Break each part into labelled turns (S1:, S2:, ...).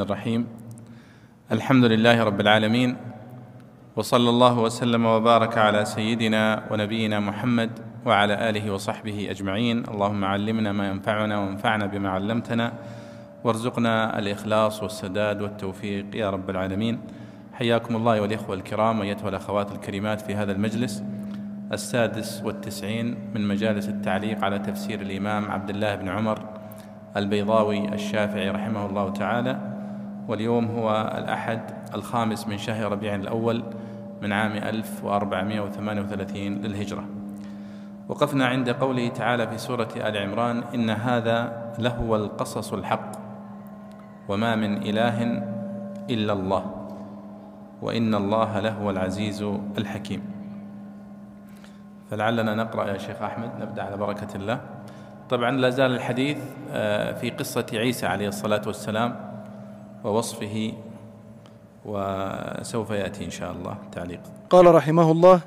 S1: الرحمن الرحيم. الحمد لله رب العالمين وصلى الله وسلم وبارك على سيدنا ونبينا محمد وعلى آله وصحبه أجمعين. اللهم علمنا ما ينفعنا وانفعنا بما علمتنا وارزقنا الإخلاص والسداد والتوفيق. يا رب العالمين حياكم الله والاخوه الكرام ايتها الأخوات الكريمات في هذا المجلس السادس والتسعين من مجالس التعليق على تفسير الإمام عبد الله بن عمر البيضاوي الشافعي رحمه الله تعالى. واليوم هو الأحد الخامس من شهر ربيع الأول من عام 1438 للهجرة. وقفنا عند قوله تعالى في سورة آل عمران إن هذا لهو القصص الحق وما من إله إلا الله وإن الله لهو العزيز الحكيم. فلعلنا نقرأ يا شيخ أحمد نبدأ على بركة الله. طبعا لا زال الحديث آه، في قصة عيسى عليه الصلاة والسلام. ووصفه وسوف يأتي إن شاء الله تعليق.
S2: قال رحمه الله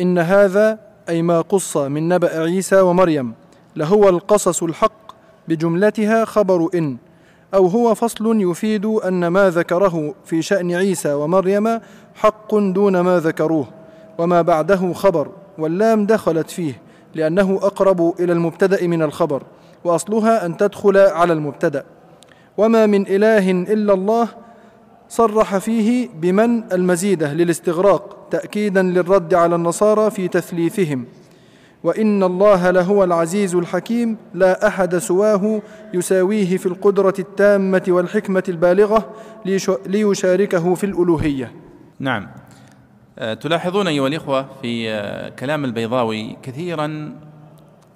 S2: إن هذا أي ما قص من نبأ عيسى ومريم لهو القصص الحق بجملتها خبر إن أو هو فصل يفيد أن ما ذكره في شأن عيسى ومريم حق دون ما ذكروه وما بعده خبر واللام دخلت فيه لأنه أقرب إلى المبتدأ من الخبر وأصلها أن تدخل على المبتدأ. وما من إله إلا الله صرح فيه بمن المزيدة للاستغراق تأكيدا للرد على النصارى في تثليثهم. وإن الله لهو العزيز الحكيم لا أحد سواه يساويه في القدرة التامة والحكمة البالغة ليشاركه في الألوهية.
S1: نعم. آه، تلاحظون أيها الإخوة في آه، كلام البيضاوي كثيرا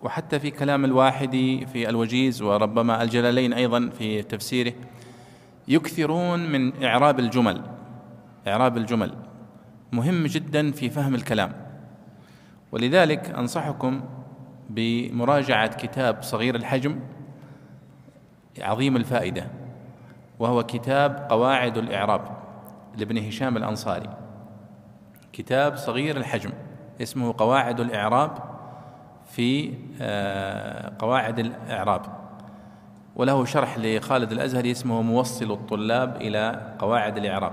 S1: وحتى في كلام الواحدي في الوجيز وربما الجلالين أيضا في تفسيره يكثرون من إعراب الجمل إعراب الجمل. مهم جدا في فهم الكلام. ولذلك أنصحكم بمراجعة كتاب صغير الحجم عظيم الفائدة وهو كتاب قواعد الإعراب لابن هشام الأنصاري. كتاب صغير الحجم اسمه قواعد الإعراب في آه، قواعد الإعراب. وله شرح لخالد الأزهري اسمه موصل الطلاب إلى قواعد الإعراب.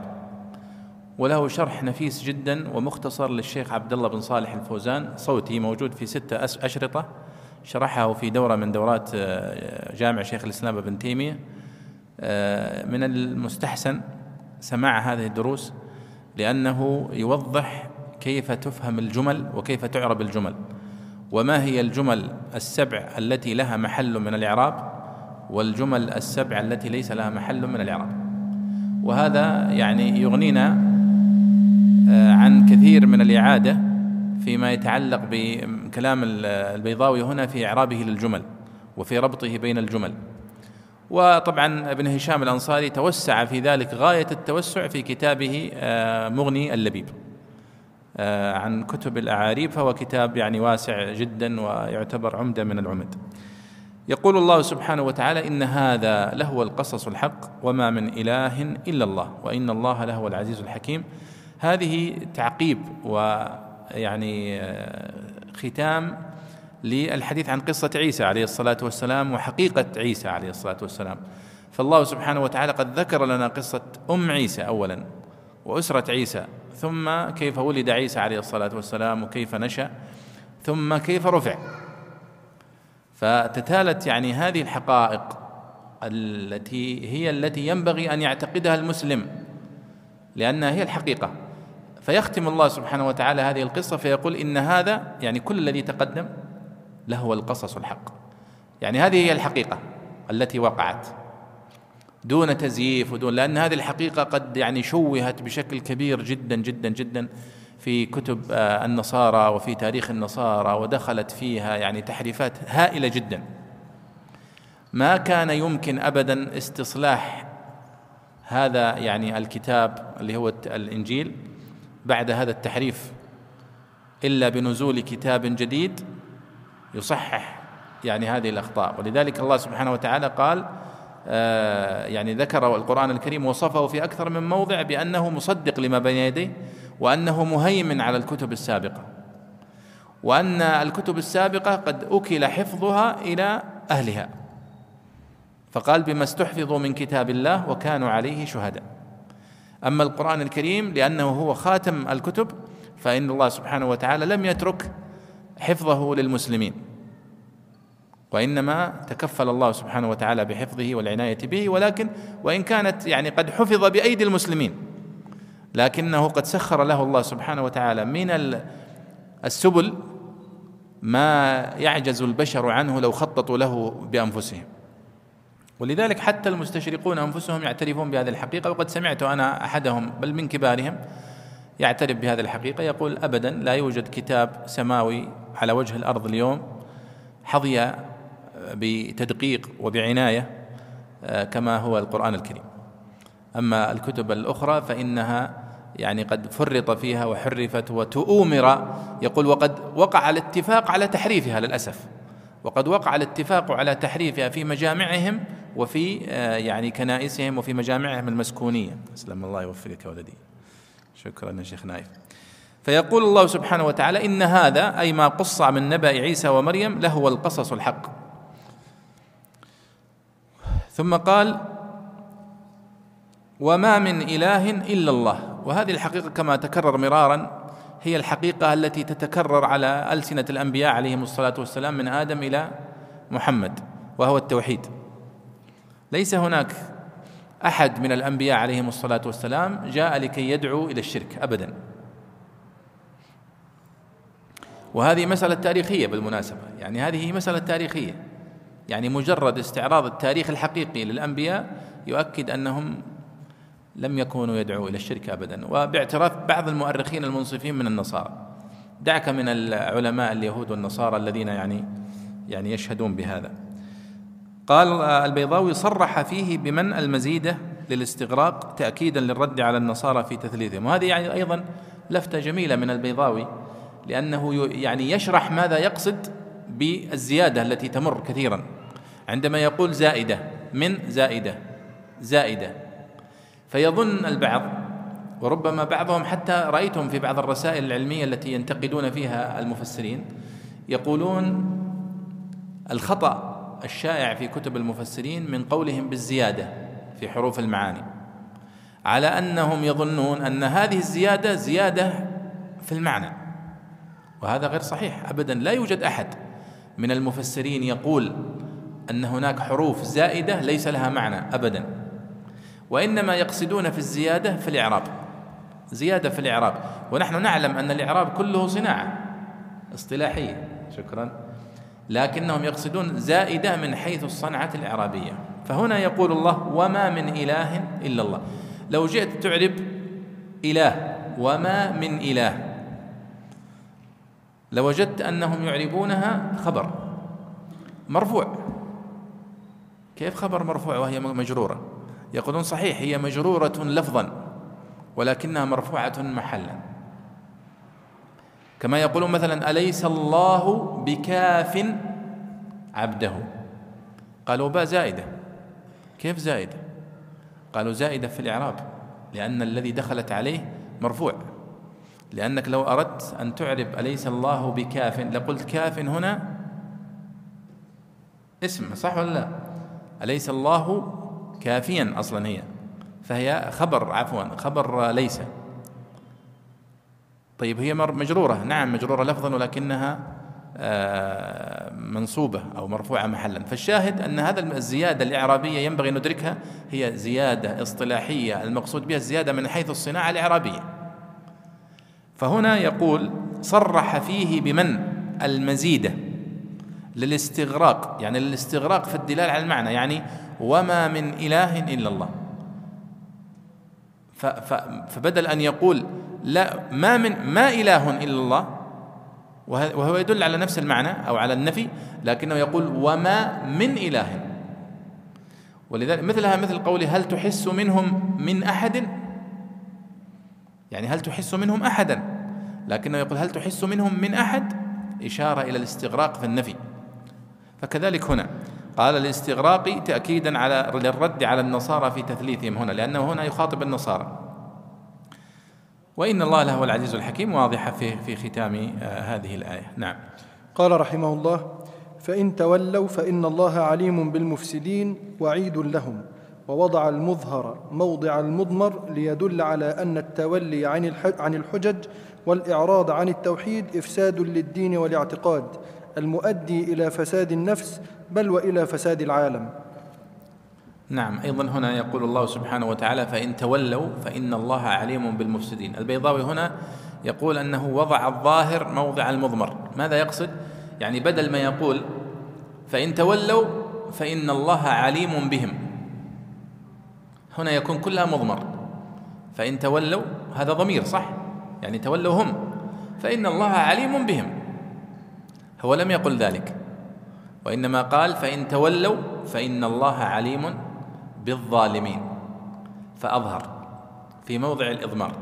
S1: وله شرح نفيس جدا ومختصر للشيخ عبد الله بن صالح الفوزان. صوتي موجود في ستة أشرطة. شرحه في دورة من دورات آه، جامع شيخ الإسلام ابن تيمية. آه، من المستحسن سماع هذه الدروس لأنه يوضح كيف تفهم الجمل وكيف تعرب الجمل. وما هي الجمل السبع التي لها محل من الإعراب؟ والجمل السبع التي ليس لها محل من الإعراب. وهذا يعني يغنينا آه، عن كثير من الإعادة فيما يتعلق بكلام البيضاوي هنا في إعرابه للجمل وفي ربطه بين الجمل. وطبعا ابن هشام الأنصاري توسع في ذلك غاية التوسع في كتابه آه، مغني اللبيب. عن كتب الأعاريب فهو كتاب يعني واسع جدا ويعتبر عمدة من العمد. يقول الله سبحانه وتعالى إن هذا لهو القصص الحق وما من إله إلا الله وإن الله لهو العزيز الحكيم. هذه تعقيب ويعني آه، ختام للحديث عن قصة عيسى عليه الصلاة والسلام وحقيقة عيسى عليه الصلاة والسلام. فالله سبحانه وتعالى قد ذكر لنا قصة أم عيسى أولا وأسرة عيسى ثم كيف ولد عيسى عليه الصلاة والسلام وكيف نشأ ثم كيف رفع. فتتالت يعني هذه الحقائق التي هي التي ينبغي أن يعتقدها المسلم لأنها هي الحقيقة. فيختم الله سبحانه وتعالى هذه القصة فيقول إن هذا يعني كل الذي تقدم لهو القصص الحق. يعني هذه هي الحقيقة التي وقعت. دون تزييف ودون لأن هذه الحقيقة قد يعني شوهت بشكل كبير جدا جدا جدا في كتب آه، النصارى وفي تاريخ النصارى ودخلت فيها يعني تحريفات هائلة جدا. ما كان يمكن أبدا استصلاح هذا يعني الكتاب اللي هو الإنجيل بعد هذا التحريف إلا بنزول كتاب جديد يصحح يعني هذه الأخطاء. ولذلك الله سبحانه وتعالى قال يعني ذكر القرآن الكريم وصفه في أكثر من موضع بأنه مصدق لما بين يديه وأنه مهيمن على الكتب السابقة. وأن الكتب السابقة قد أكل حفظها إلى أهلها. فقال بما استحفظوا من كتاب الله وكانوا عليه شهداء. أما القرآن الكريم لأنه هو خاتم الكتب فإن الله سبحانه وتعالى لم يترك حفظه للمسلمين. وإنما تكفل الله سبحانه وتعالى بحفظه والعناية به ولكن وإن كانت يعني قد حفظ بأيدي المسلمين لكنه قد سخر له الله سبحانه وتعالى من السبل ما يعجز البشر عنه لو خططوا له بأنفسهم. ولذلك حتى المستشرقون أنفسهم يعترفون بهذه الحقيقة وقد سمعت أنا أحدهم بل من كبارهم يعترف بهذه الحقيقة يقول ابدا لا يوجد كتاب سماوي على وجه الأرض اليوم حظي بتدقيق وبعناية آه، كما هو القرآن الكريم. أما الكتب الأخرى فإنها يعني قد فرط فيها وحرفت وتؤمر يقول وقد وقع الاتفاق على تحريفها للأسف. وقد وقع الاتفاق على تحريفها في مجامعهم وفي آه، يعني كنائسهم وفي مجامعهم المسكونية. أسلم الله يوفقك ولدي. شكرا يا شيخ نايف. فيقول الله سبحانه وتعالى إن هذا أي ما قص من نبأ عيسى ومريم لهو القصص الحق. ثم قال وما من إله إلا الله. وهذه الحقيقة كما تكرر مرارا هي الحقيقة التي تتكرر على ألسنة الأنبياء عليهم الصلاة والسلام من آدم إلى محمد وهو التوحيد. ليس هناك أحد من الأنبياء عليهم الصلاة والسلام جاء لكي يدعو إلى الشرك ابدا. وهذه مسألة تاريخية بالمناسبة يعني هذه مسألة تاريخية. يعني مجرد استعراض التاريخ الحقيقي للأنبياء يؤكد أنهم لم يكونوا يدعوا إلى الشرك ابدا. وباعتراف بعض المؤرخين المنصفين من النصارى. دعك من العلماء اليهود والنصارى الذين يعني يعني يشهدون بهذا. قال البيضاوي صرح فيه بمن المزيده للاستغراق تاكيدا للرد على النصارى في تثليثهم. وهذه يعني أيضا لفتة جميلة من البيضاوي لأنه يعني يشرح ماذا يقصد بالزيادة التي تمر كثيرا. عندما يقول زائدة من زائدة زائدة. فيظن البعض وربما بعضهم حتى رأيتهم في بعض الرسائل العلمية التي ينتقدون فيها المفسرين يقولون الخطأ الشائع في كتب المفسرين من قولهم بالزيادة في حروف المعاني. على أنهم يظنون أن هذه الزيادة زيادة في المعنى. وهذا غير صحيح ابدا لا يوجد أحد من المفسرين يقول أن هناك حروف زائدة ليس لها معنى ابدا. وإنما يقصدون في الزيادة في الإعراب. زيادة في الإعراب. ونحن نعلم أن الإعراب كله صناعة اصطلاحية. شكرا. لكنهم يقصدون زائدة من حيث الصنعة الإعرابية. فهنا يقول الله وما من إله إلا الله. لو جئت تعرب إله وما من إله. لوجدت أنهم يعربونها خبر. مرفوع. كيف خبر مرفوع وهي مجرورة؟ يقولون صحيح هي مجرورة لفظا ولكنها مرفوعة محلا. كما يقولون مثلا أليس الله بكاف عبده؟ قالوا باء زائدة. كيف زائدة؟ قالوا زائدة في الإعراب لأن الذي دخلت عليه مرفوع. لأنك لو أردت أن تعرب أليس الله بكاف لقلت كاف هنا؟ اسم صح ولا لا؟ أليس الله كافيا أصلا هي؟ فهي خبر عفوا خبر ليس. طيب هي مجرورة. نعم مجرورة لفظا ولكنها آه، منصوبة أو مرفوعة محلا. فالشاهد أن هذا الزيادة الإعرابية ينبغي ندركها هي زيادة اصطلاحية المقصود بها الزيادة من حيث الصناعة الإعرابية. فهنا يقول صرح فيه بمن؟ المزيدة. للاستغراق يعني الاستغراق في الدلاله على المعنى يعني وما من إله إلا الله. فبدل أن يقول لا ما من ما إله إلا الله وهو يدل على نفس المعنى أو على النفي لكنه يقول وما من إله. ولذلك مثلها مثل قوله هل تحس منهم من أحد؟ يعني هل تحس منهم أحدا؟ لكنه يقول هل تحس منهم من أحد؟ إشارة إلى الاستغراق في النفي. فكذلك هنا. قال الاستغراق تاكيدا على للرد على النصارى في تثليثهم هنا لأنه هنا يخاطب النصارى. وإن الله لهو العزيز الحكيم واضحة في في ختام آه، هذه الآية. نعم.
S2: قال رحمه الله فإن تولوا فإن الله عليم بالمفسدين وعيد لهم ووضع المظهر موضع المضمر ليدل على أن التولي عن الحجج والإعراض عن التوحيد إفساد للدين والاعتقاد المؤدي إلى فساد النفس بل وإلى فساد العالم.
S1: نعم أيضا هنا يقول الله سبحانه وتعالى فإن تولوا فإن الله عليم بالمفسدين. البيضاوي هنا يقول أنه وضع الظاهر موضع المضمر. ماذا يقصد؟ يعني بدل ما يقول فإن تولوا فإن الله عليم بهم. هنا يكون كلها مضمر. فإن تولوا هذا ضمير صح؟ يعني تولوا هم. فإن الله عليم بهم. هو لم يقل ذلك. وإنما قال فإن تولوا فإن الله عليم بالظالمين. فأظهر في موضع الإضمار.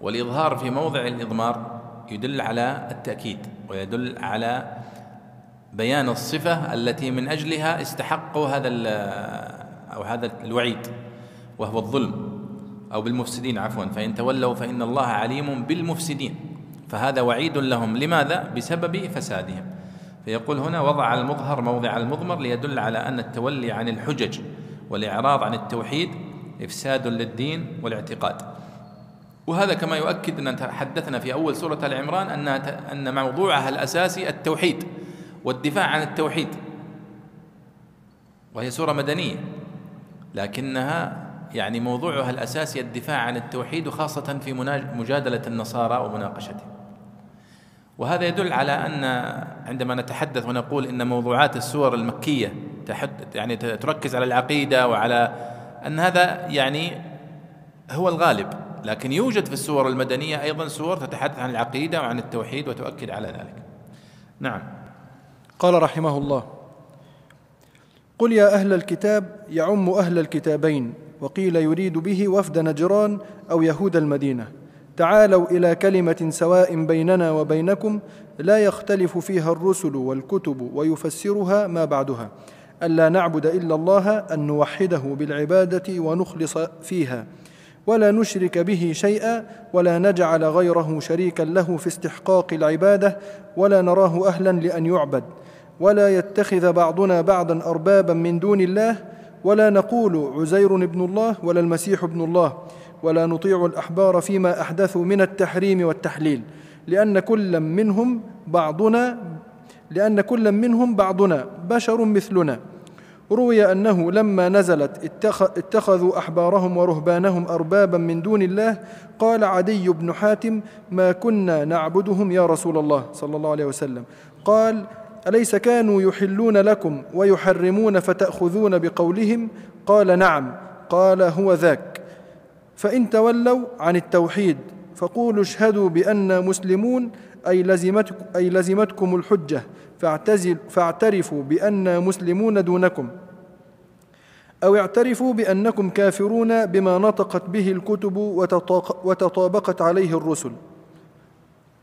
S1: والإظهار في موضع الإضمار يدل على التأكيد ويدل على بيان الصفة التي من أجلها استحقوا هذا أو هذا الوعيد وهو الظلم. أو بالمفسدين عفوا. فإن تولوا فإن الله عليم بالمفسدين. فهذا وعيد لهم. لماذا؟ بسبب فسادهم. فيقول هنا وضع المظهر موضع المضمر ليدل على أن التولي عن الحجج والإعراض عن التوحيد إفساد للدين والاعتقاد. وهذا كما يؤكد أن تحدثنا في أول سورة العمران أن أن موضوعها الأساسي التوحيد والدفاع عن التوحيد. وهي سورة مدنية لكنها يعني موضوعها الأساسي الدفاع عن التوحيد وخاصة في مجادلة النصارى ومناقشتهم. وهذا يدل على أن عندما نتحدث ونقول إن موضوعات السور المكية يعني تركز على العقيدة وعلى أن هذا يعني هو الغالب لكن يوجد في السور المدنية أيضا سور تتحدث عن العقيدة وعن التوحيد وتؤكد على ذلك. نعم.
S2: قال رحمه الله قل يا أهل الكتاب يعم أهل الكتابين وقيل يريد به وفد نجران أو يهود المدينة. تعالوا إلى كلمة سواء بيننا وبينكم لا يختلف فيها الرسل والكتب ويفسرها ما بعدها. ألا نعبد إلا الله أن نوحده بالعبادة ونخلص فيها ولا نشرك به شيئا ولا نجعل غيره شريكا له في استحقاق العبادة ولا نراه أهلا لأن يعبد ولا يتخذ بعضنا بعضا أربابا من دون الله ولا نقول عزير ابن الله ولا المسيح ابن الله ولا نطيع الأحبار فيما احدثوا من التحريم والتحليل لأن كل منهم بعضنا لأن كل منهم بعضنا بشر مثلنا. روي أنه لما نزلت اتخذوا أحبارهم ورهبانهم اربابا من دون الله قال عدي بن حاتم ما كنا نعبدهم يا رسول الله صلى الله عليه وسلم. قال أليس كانوا يحلون لكم ويحرمون فتأخذون بقولهم؟ قال نعم. قال هو ذاك. فإن تولوا عن التوحيد فقولوا اشهدوا بانا مسلمون أي لزمتكم, أي لزمتكم الحجة فاعتزل فاعترفوا بأننا مسلمون دونكم. أو اعترفوا بأنكم كافرون بما نطقت به الكتب وتطابقت عليه الرسل.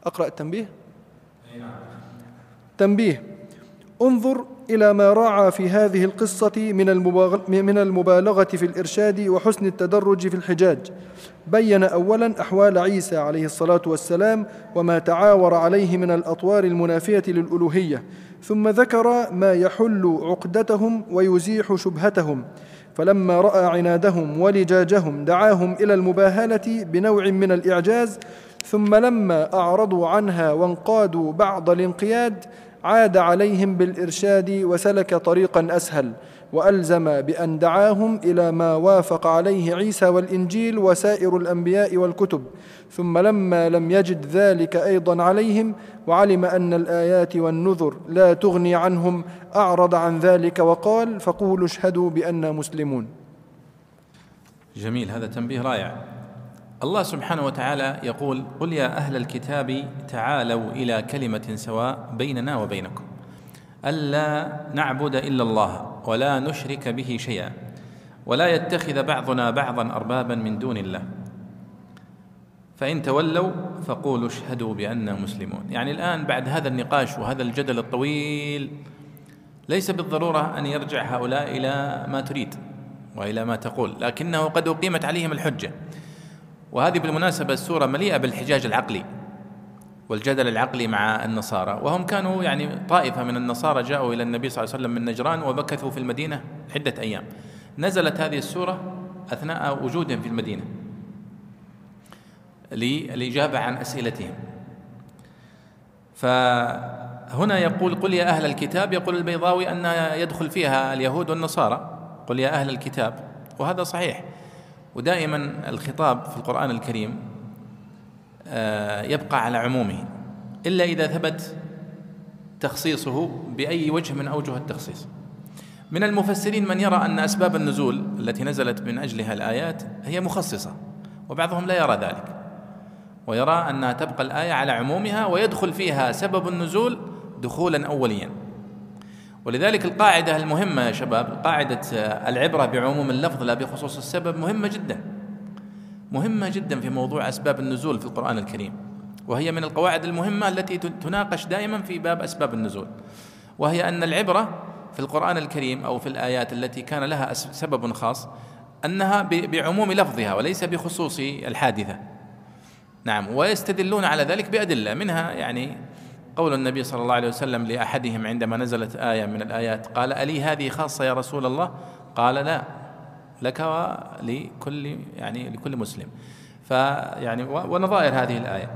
S2: أقرأ التنبيه؟ تنبيه. انظر إلى ما راعى في هذه القصة من المبالغة في الإرشاد وحسن التدرج في الحجاج. بين أولا أحوال عيسى عليه الصلاة والسلام وما تعاور عليه من الأطوار المنافية للألوهية ثم ذكر ما يحل عقدتهم ويزيح شبهتهم. فلما رأى عنادهم ولجاجهم دعاهم إلى المباهلة بنوع من الإعجاز ثم لما أعرضوا عنها وانقادوا بعض الانقياد عاد عليهم بالإرشاد وسلك طريقا أسهل وألزم بأن دعاهم إلى ما وافق عليه عيسى والإنجيل وسائر الأنبياء والكتب. ثم لما لم يجد ذلك أيضا عليهم وعلم أن الآيات والنذر لا تغني عنهم أعرض عن ذلك وقال فقولوا اشهدوا بانا مسلمون.
S1: جميل هذا تنبيه رائع. الله سبحانه وتعالى يقول قل يا أهل الكتاب تعالوا إلى كلمة سواء بيننا وبينكم ألا نعبد إلا الله ولا نشرك به شيئا ولا يتخذ بعضنا بعضا أربابا من دون الله. فإن تولوا فقولوا اشهدوا بانا مسلمون. يعني الآن بعد هذا النقاش وهذا الجدل الطويل ليس بالضرورة أن يرجع هؤلاء إلى ما تريد وإلى ما تقول لكنه قد أقيمت عليهم الحجة. وهذه بالمناسبة السورة مليئة بالحجاج العقلي والجدل العقلي مع النصارى وهم كانوا يعني طائفة من النصارى جاءوا إلى النبي صلى الله عليه وسلم من نجران ومكثوا في المدينة عدة أيام. نزلت هذه السورة أثناء وجودهم في المدينة للإجابة عن أسئلتهم. فهنا يقول قل يا أهل الكتاب يقول البيضاوي أن يدخل فيها اليهود والنصارى. قل يا أهل الكتاب وهذا صحيح. ودائما الخطاب في القرآن الكريم آه، يبقى على عمومه إلا إذا ثبت تخصيصه بأي وجه من أوجه التخصيص. من المفسرين من يرى أن أسباب النزول التي نزلت من أجلها الآيات هي مخصصة وبعضهم لا يرى ذلك ويرى أنها تبقى الآية على عمومها ويدخل فيها سبب النزول دخولا أوليا. ولذلك القاعدة المهمة يا شباب قاعدة العبرة بعموم اللفظ لا بخصوص السبب مهمة جدا. مهمة جدا في موضوع أسباب النزول في القرآن الكريم. وهي من القواعد المهمة التي تناقش دائما في باب أسباب النزول. وهي أن العبرة في القرآن الكريم أو في الآيات التي كان لها سبب خاص أنها بعموم لفظها وليس بخصوص الحادثة. نعم ويستدلون على ذلك بأدلة منها يعني قول النبي صلى الله عليه وسلم لأحدهم عندما نزلت آية من الآيات قال ألي هذه خاصة يا رسول الله؟ قال لا لك ولكل يعني لكل مسلم. فيعني ونظائر هذه الآية.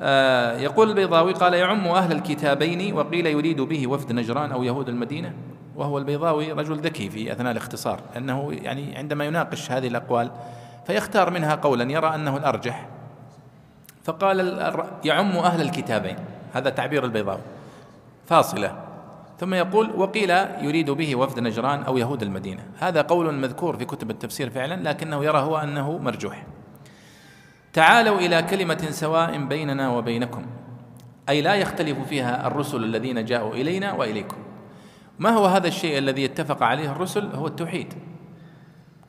S1: آه يقول البيضاوي قال يعم أهل الكتابين وقيل يريد به وفد نجران أو يهود المدينة. وهو البيضاوي رجل ذكي في أثناء الاختصار أنه يعني عندما يناقش هذه الأقوال فيختار منها قولا يرى أنه الأرجح. فقال يعم أهل الكتابين. هذا تعبير البيضاوي. فاصلة. ثم يقول وقيل يريد به وفد نجران أو يهود المدينة. هذا قول مذكور في كتب التفسير فعلا لكنه يرى هو أنه مرجوح. تعالوا إلى كلمة سواء بيننا وبينكم أي لا يختلف فيها الرسل الذين جاءوا إلينا وإليكم. ما هو هذا الشيء الذي اتفق عليه الرسل؟ هو التوحيد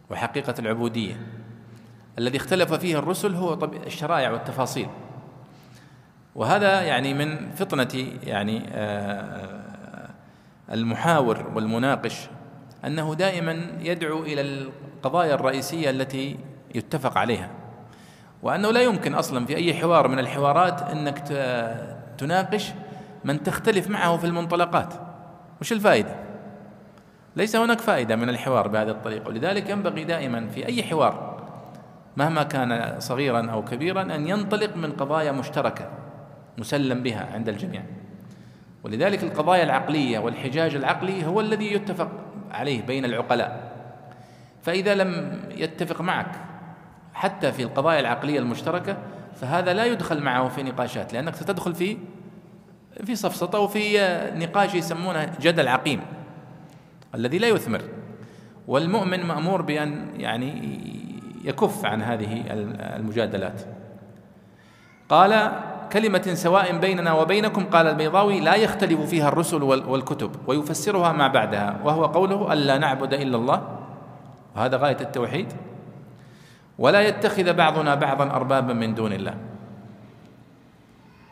S1: وحقيقة العبودية. الذي اختلف فيه الرسل هو الشرائع والتفاصيل. وهذا يعني من فطنة يعني آه، المحاور والمناقش أنه دائما يدعو إلى القضايا الرئيسية التي يتفق عليها. وأنه لا يمكن أصلا في أي حوار من الحوارات أنك تناقش من تختلف معه في المنطلقات. وش الفائدة؟ ليس هناك فائدة من الحوار بهذه الطريقة. ولذلك ينبغي دائما في أي حوار مهما كان صغيرا أو كبيرا أن ينطلق من قضايا مشتركة. مسلم بها عند الجميع. ولذلك القضايا العقلية والحجاج العقلي هو الذي يتفق عليه بين العقلاء. فإذا لم يتفق معك حتى في القضايا العقلية المشتركة فهذا لا يدخل معه في نقاشات لأنك ستدخل في في صفصطة وفي نقاش يسمونه جدل عقيم الذي لا يثمر. والمؤمن مأمور بأن يعني يكف عن هذه المجادلات. قال كلمة سواء بيننا وبينكم قال البيضاوي لا يختلف فيها الرسل والكتب ويفسرها ما بعدها وهو قوله ألا نعبد إلا الله. وهذا غاية التوحيد. ولا يتخذ بعضنا بعضا أربابا من دون الله.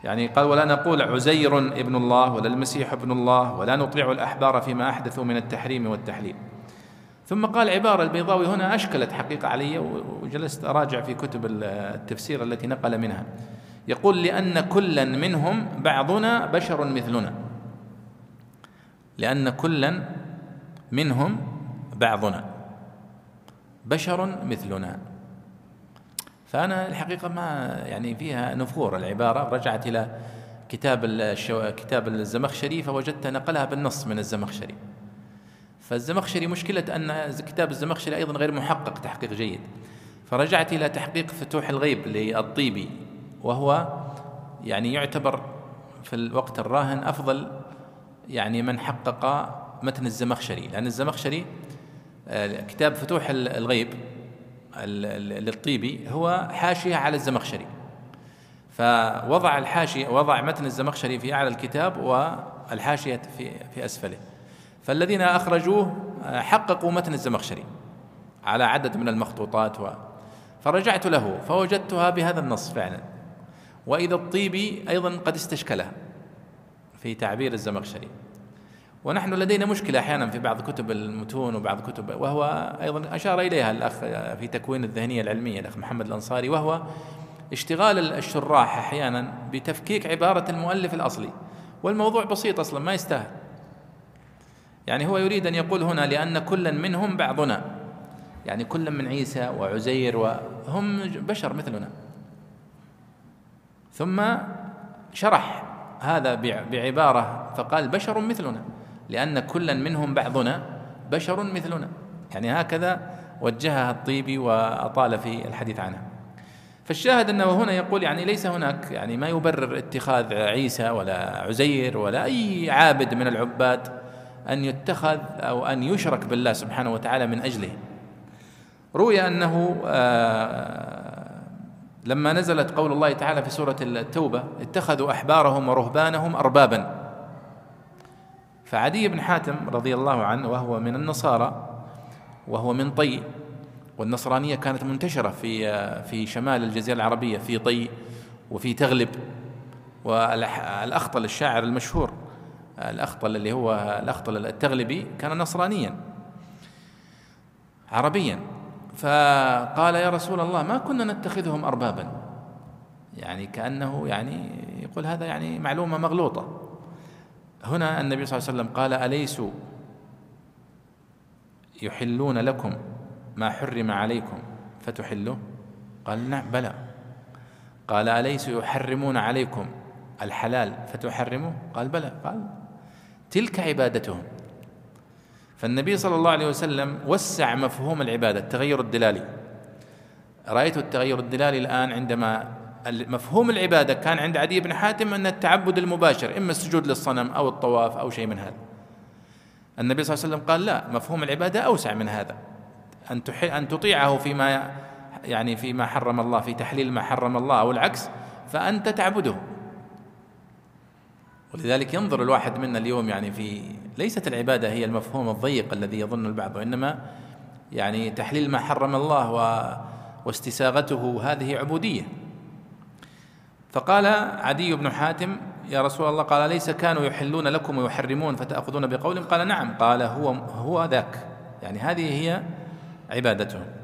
S1: يعني قال ولا نقول عزير ابن الله ولا المسيح ابن الله ولا نطيع الأحبار فيما أحدثوا من التحريم والتحليل. ثم قال عبارة البيضاوي هنا أشكلت حقيقة علي وجلست أراجع في كتب التفسير التي نقل منها. يقول لأن كلا منهم بعضنا بشر مثلنا. لأن كلا منهم بعضنا. بشر مثلنا. فأنا الحقيقة ما يعني فيها نفور. العبارة رجعت إلى كتاب الشو... كتاب الزمخشري فوجدت نقلها بالنص من الزمخشري. فالزمخشري مشكلة أن كتاب الزمخشري أيضا غير محقق تحقيق جيد. فرجعت إلى تحقيق فتوح الغيب للطيبي. وهو يعني يعتبر في الوقت الراهن أفضل يعني من حقق متن الزمخشري لأن الزمخشري آه، كتاب فتوح الغيب للطيبي هو حاشية على الزمخشري. فوضع الحاشية وضع متن الزمخشري في أعلى الكتاب والحاشية في في أسفله. فالذين أخرجوه آه، حققوا متن الزمخشري على عدد من المخطوطات و فرجعت له فوجدتها بهذا النص فعلا. وإذا الطيبي أيضا قد استشكلها في تعبير الزمخشري. ونحن لدينا مشكلة أحيانا في بعض كتب المتون وبعض كتب وهو أيضا أشار إليها الأخ في تكوين الذهنية العلمية الأخ محمد الأنصاري وهو اشتغال الشراح أحيانا بتفكيك عبارة المؤلف الأصلي. والموضوع بسيط أصلا ما يستاهل. يعني هو يريد أن يقول هنا لأن كلا منهم بعضنا. يعني كل من عيسى وعزير وهم بشر مثلنا. ثم شرح هذا بعبارة فقال بشر مثلنا لأن كلا منهم بعضنا بشر مثلنا. يعني هكذا وجهها الطيبي وأطال في الحديث عنها فالشاهد أنه هنا يقول يعني ليس هناك يعني ما يبرر اتخاذ عيسى ولا عزير ولا أي عابد من العباد أن يتخذ أو أن يشرك بالله سبحانه وتعالى من أجله. روي أنه آه، لما نزلت قول الله تعالى في سورة التوبة اتخذوا أحبارهم ورهبانهم اربابا. فعدي بن حاتم رضي الله عنه وهو من النصارى وهو من طي والنصرانية كانت منتشرة في في شمال الجزيرة العربية في طي وفي تغلب. والأخطل الشاعر المشهور الأخطل اللي هو الأخطل التغلبي كان نصرانيا عربيا. فقال يا رسول الله ما كنا نتخذهم أربابا. يعني كأنه يعني يقول هذا يعني معلومة مغلوطة. هنا النبي صلى الله عليه وسلم قال أليسوا يحلون لكم ما حرم عليكم؟ فتحلوه؟ قال نعم بلى. قال أليس يحرمون عليكم الحلال؟ فتحرموه؟ قال بلى. قال تلك عبادتهم. فالنبي صلى الله عليه وسلم وسع مفهوم العبادة التغير الدلالي. رأيت التغير الدلالي الآن عندما مفهوم العبادة كان عند عدي بن حاتم أن التعبد المباشر إما السجود للصنم أو الطواف أو شيء من هذا. النبي صلى الله عليه وسلم قال لا مفهوم العبادة أوسع من هذا. أن أن تطيعه فيما يعني فيما حرم الله في تحليل ما حرم الله أو العكس فأنت تعبده. ولذلك ينظر الواحد منا اليوم يعني في ليست العبادة هي المفهوم الضيق الذي يظن البعض وإنما يعني تحليل ما حرم الله و واستساغته هذه عبودية. فقال عدي بن حاتم يا رسول الله قال ليس كانوا يحلون لكم ويحرمون فتأخذون بقولهم قال نعم. قال هو هو ذاك. يعني هذه هي عبادتهم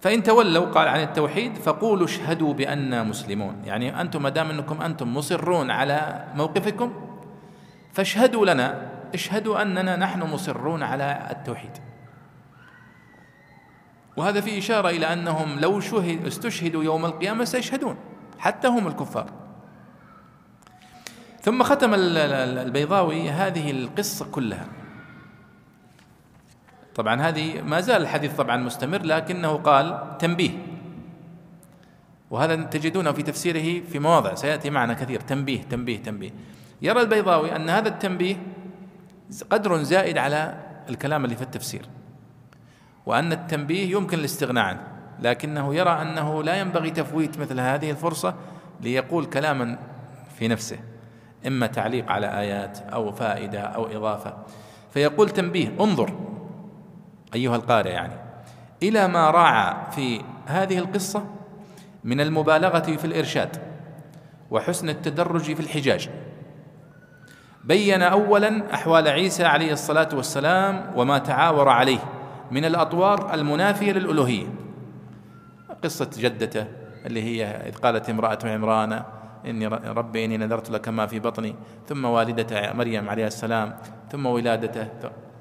S1: فإن تولوا قال عن التوحيد فقولوا اشهدوا بأننا مسلمون. يعني أنتم ما دام أنكم أنتم مصرون على موقفكم فاشهدوا لنا اشهدوا أننا نحن مصرون على التوحيد. وهذا في إشارة إلى أنهم لو شهد استشهدوا يوم القيامة سيشهدون حتى هم الكفار. ثم ختم البيضاوي هذه القصة كلها. طبعا هذه ما زال الحديث طبعا مستمر لكنه قال تنبيه. وهذا تجدونه في تفسيره في مواضع سيأتي معنا كثير. تنبيه تنبيه تنبيه. يرى البيضاوي أن هذا التنبيه قدر زائد على الكلام اللي في التفسير وأن التنبيه يمكن الاستغناء عنه لكنه يرى أنه لا ينبغي تفويت مثل هذه الفرصة ليقول كلاما في نفسه إما تعليق على آيات أو فائدة أو إضافة. فيقول تنبيه انظر. أيها القارئ يعني. إلى ما راعى في هذه القصة من المبالغة في الإرشاد وحسن التدرج في الحجاج. بين اولا أحوال عيسى عليه الصلاة والسلام وما تعاور عليه من الأطوار المنافية للألوهية. قصة جدته اللي هي إذ قالت امرأة عمران إني ربي إني نذرت لك ما في بطني ثم والدته مريم عليه السلام ثم ولادته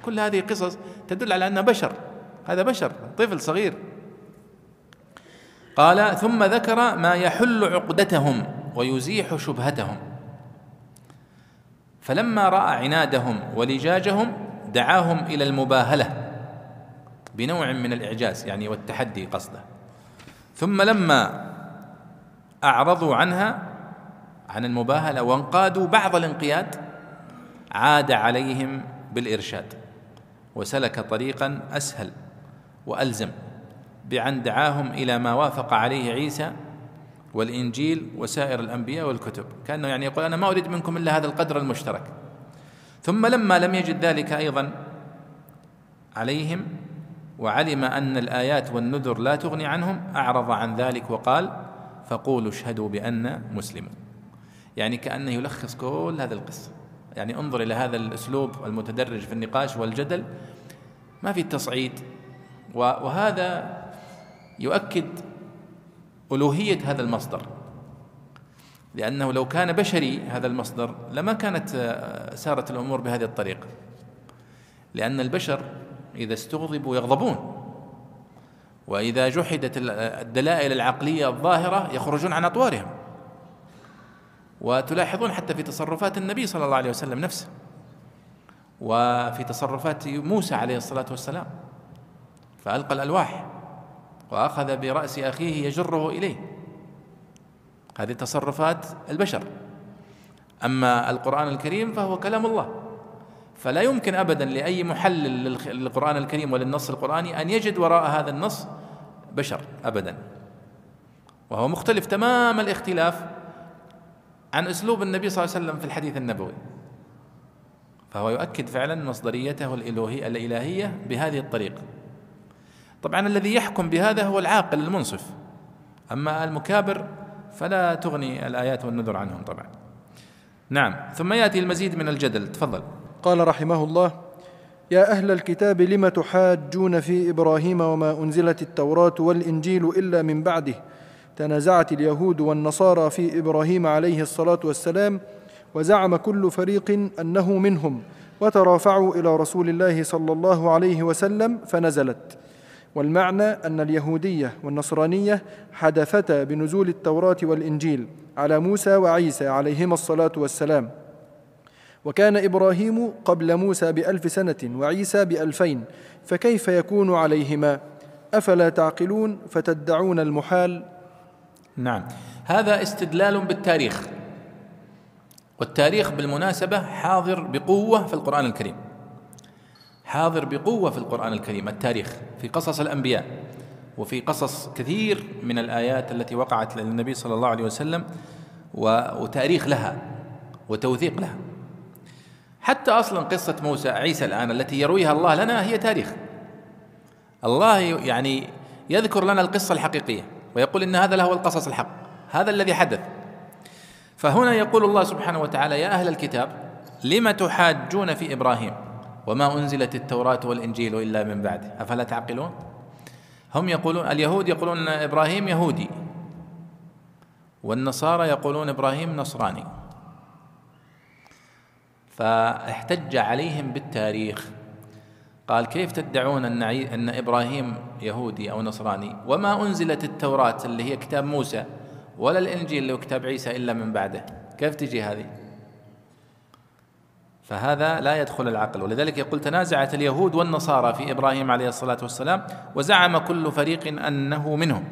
S1: كل هذه قصص تدل على أنه بشر. هذا بشر طفل صغير. قال ثم ذكر ما يحل عقدتهم ويزيح شبهتهم. فلما رأى عنادهم ولجاجهم دعاهم إلى المباهلة بنوع من الإعجاز يعني والتحدي قصده. ثم لما أعرضوا عنها عن المباهلة وانقادوا بعض الانقياد عاد عليهم بالإرشاد. وسلك طريقا أسهل وألزم بأن دعاهم إلى ما وافق عليه عيسى والإنجيل وسائر الأنبياء والكتب. كأنه يعني يقول أنا ما أريد منكم إلا هذا القدر المشترك. ثم لما لم يجد ذلك أيضا عليهم وعلم أن الآيات والنذر لا تغني عنهم أعرض عن ذلك وقال فقولوا اشهدوا بان مسلمون. يعني كأنه يلخص كل هذه القصة. يعني انظر إلى هذا الأسلوب المتدرج في النقاش والجدل ما في تصعيد. وهذا يؤكد ألوهية هذا المصدر. لأنه لو كان بشري هذا المصدر لما كانت آه، سارت الأمور بهذه الطريقة. لأن البشر إذا استغضبوا يغضبون وإذا جحدت الدلائل العقلية الظاهرة يخرجون عن أطوارهم. وتلاحظون حتى في تصرفات النبي صلى الله عليه وسلم نفسه. وفي تصرفات موسى عليه الصلاة والسلام. فألقى الألواح وأخذ برأس أخيه يجره إليه. هذه تصرفات البشر. أما القرآن الكريم فهو كلام الله. فلا يمكن ابدا لأي محلل للقرآن الكريم وللنص القرآني أن يجد وراء هذا النص بشر ابدا. وهو مختلف تمام الاختلاف عن أسلوب النبي صلى الله عليه وسلم في الحديث النبوي. فهو يؤكد فعلا مصدريته الالوهيه الإلهية بهذه الطريقة. طبعا الذي يحكم بهذا هو العاقل المنصف. أما المكابر فلا تغني الآيات والنذر عنهم طبعا. نعم ثم يأتي المزيد من الجدل. تفضل.
S2: قال رحمه الله يا أهل الكتاب لم تحاجون في إبراهيم وما أنزلت التوراة والإنجيل إلا من بعده؟ تنازعت اليهود والنصارى في إبراهيم عليه الصلاة والسلام وزعم كل فريق أنه منهم وترافعوا إلى رسول الله صلى الله عليه وسلم فنزلت. والمعنى أن اليهودية والنصرانية حدثتا بنزول التوراة والإنجيل على موسى وعيسى عليهما الصلاة والسلام. وكان إبراهيم قبل موسى بألف سنة وعيسى بألفين فكيف يكون عليهما؟ أفلا تعقلون فتدعون المحال؟
S1: نعم. هذا استدلال بالتاريخ. والتاريخ بالمناسبة حاضر بقوة في القرآن الكريم. حاضر بقوة في القرآن الكريم التاريخ في قصص الأنبياء وفي قصص كثير من الآيات التي وقعت للنبي صلى الله عليه وسلم وتاريخ لها وتوثيق لها. حتى أصلا قصة موسى عيسى الآن التي يرويها الله لنا هي تاريخ. الله يعني يذكر لنا القصة الحقيقية. ويقول إن هذا له القصص الحق هذا الذي حدث. فهنا يقول الله سبحانه وتعالى يا أهل الكتاب لم تحاجون في إبراهيم وما أنزلت التوراة والإنجيل إلا من بعده؟ أفلا تعقلون؟ هم يقولون اليهود يقولون إن إبراهيم يهودي والنصارى يقولون إبراهيم نصراني. فاحتج عليهم بالتاريخ. قال كيف تدعون أن أن إبراهيم يهودي أو نصراني؟ وما أنزلت التوراة اللي هي كتاب موسى ولا الإنجيل اللي هو كتاب عيسى إلا من بعده. كيف تجي هذه؟ فهذا لا يدخل العقل. ولذلك يقول تنازعت اليهود والنصارى في إبراهيم عليه الصلاة والسلام وزعم كل فريق أنه منهم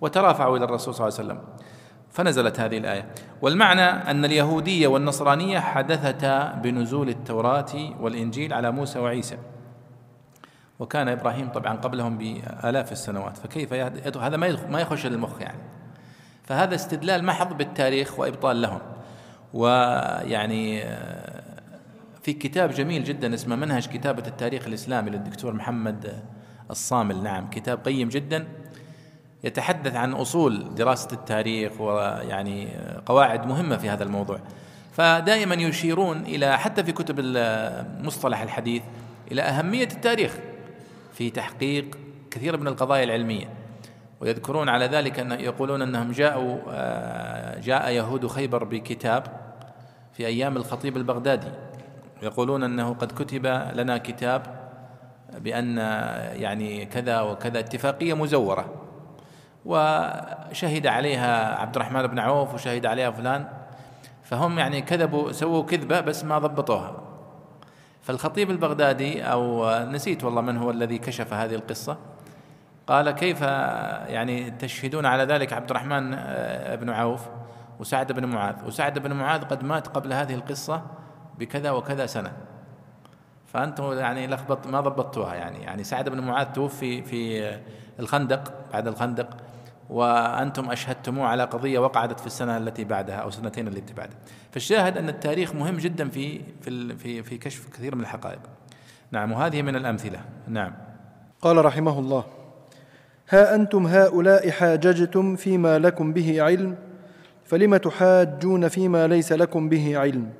S1: وترافعوا إلى الرسول صلى الله عليه وسلم. فنزلت هذه الآية. والمعنى أن اليهودية والنصرانية حدثتا بنزول التوراة والإنجيل على موسى وعيسى. وكان إبراهيم طبعا قبلهم بآلاف السنوات فكيف هذا ما يخش للمخ يعني. فهذا استدلال محض بالتاريخ وإبطال لهم. ويعني آه، في كتاب جميل جدا اسمه منهج كتابة التاريخ الإسلامي للدكتور محمد الصامل. نعم كتاب قيم جدا يتحدث عن أصول دراسة التاريخ ويعني قواعد مهمة في هذا الموضوع. فدائما يشيرون إلى حتى في كتب مصطلح الحديث إلى أهمية التاريخ. في تحقيق كثير من القضايا العلمية. ويذكرون على ذلك أن يقولون أنهم جاءوا آه، جاء يهود خيبر بكتاب في أيام الخطيب البغدادي. يقولون أنه قد كتب لنا كتاب بأن يعني كذا وكذا اتفاقية مزورة. وشهد عليها عبد الرحمن بن عوف وشهد عليها فلان. فهم يعني كذبوا سووا كذبة بس ما ضبطوها. فالخطيب البغدادي أو نسيت والله من هو الذي كشف هذه القصة قال كيف يعني تشهدون على ذلك عبد الرحمن آه، بن عوف وسعد بن معاذ. وسعد بن معاذ قد مات قبل هذه القصة بكذا وكذا سنة. فأنتم يعني لخبط ما ضبطتوها يعني. يعني سعد بن معاذ توفي في الخندق بعد الخندق وأنتم أشهدتموه على قضية وقعت في السنة التي بعدها أو سنتين التي بعدها. فالشاهد أن التاريخ مهم جدا في في في, في كشف كثير من الحقائق. نعم وهذه من الأمثلة. نعم.
S2: قال رحمه الله ها أنتم هؤلاء حاججتم فيما لكم به علم فلم تحاجون فيما ليس لكم به علم؟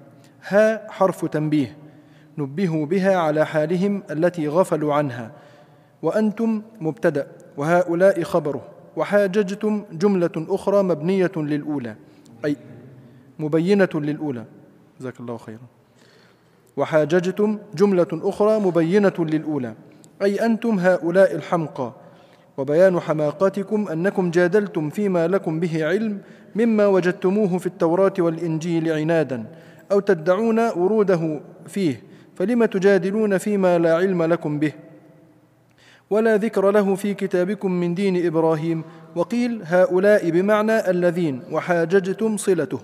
S2: ها حرف تنبيه. نبهوا بها على حالهم التي غفلوا عنها. وأنتم مبتدأ وهؤلاء خبره. وحاججتم جملة أخرى مبنية للأولى أي مبينة للأولى. جزاك الله خيرا. وحاججتم جملة أخرى مبينة للأولى أي أنتم هؤلاء الحمقى. وبيان حماقتكم أنكم جادلتم فيما لكم به علم مما وجدتموه في التوراة والإنجيل عنادا أو تدعون وروده فيه فلم تجادلون فيما لا علم لكم به؟ ولا ذكر له في كتابكم من دين إبراهيم. وقيل هؤلاء بمعنى الذين وحاججتم صلته.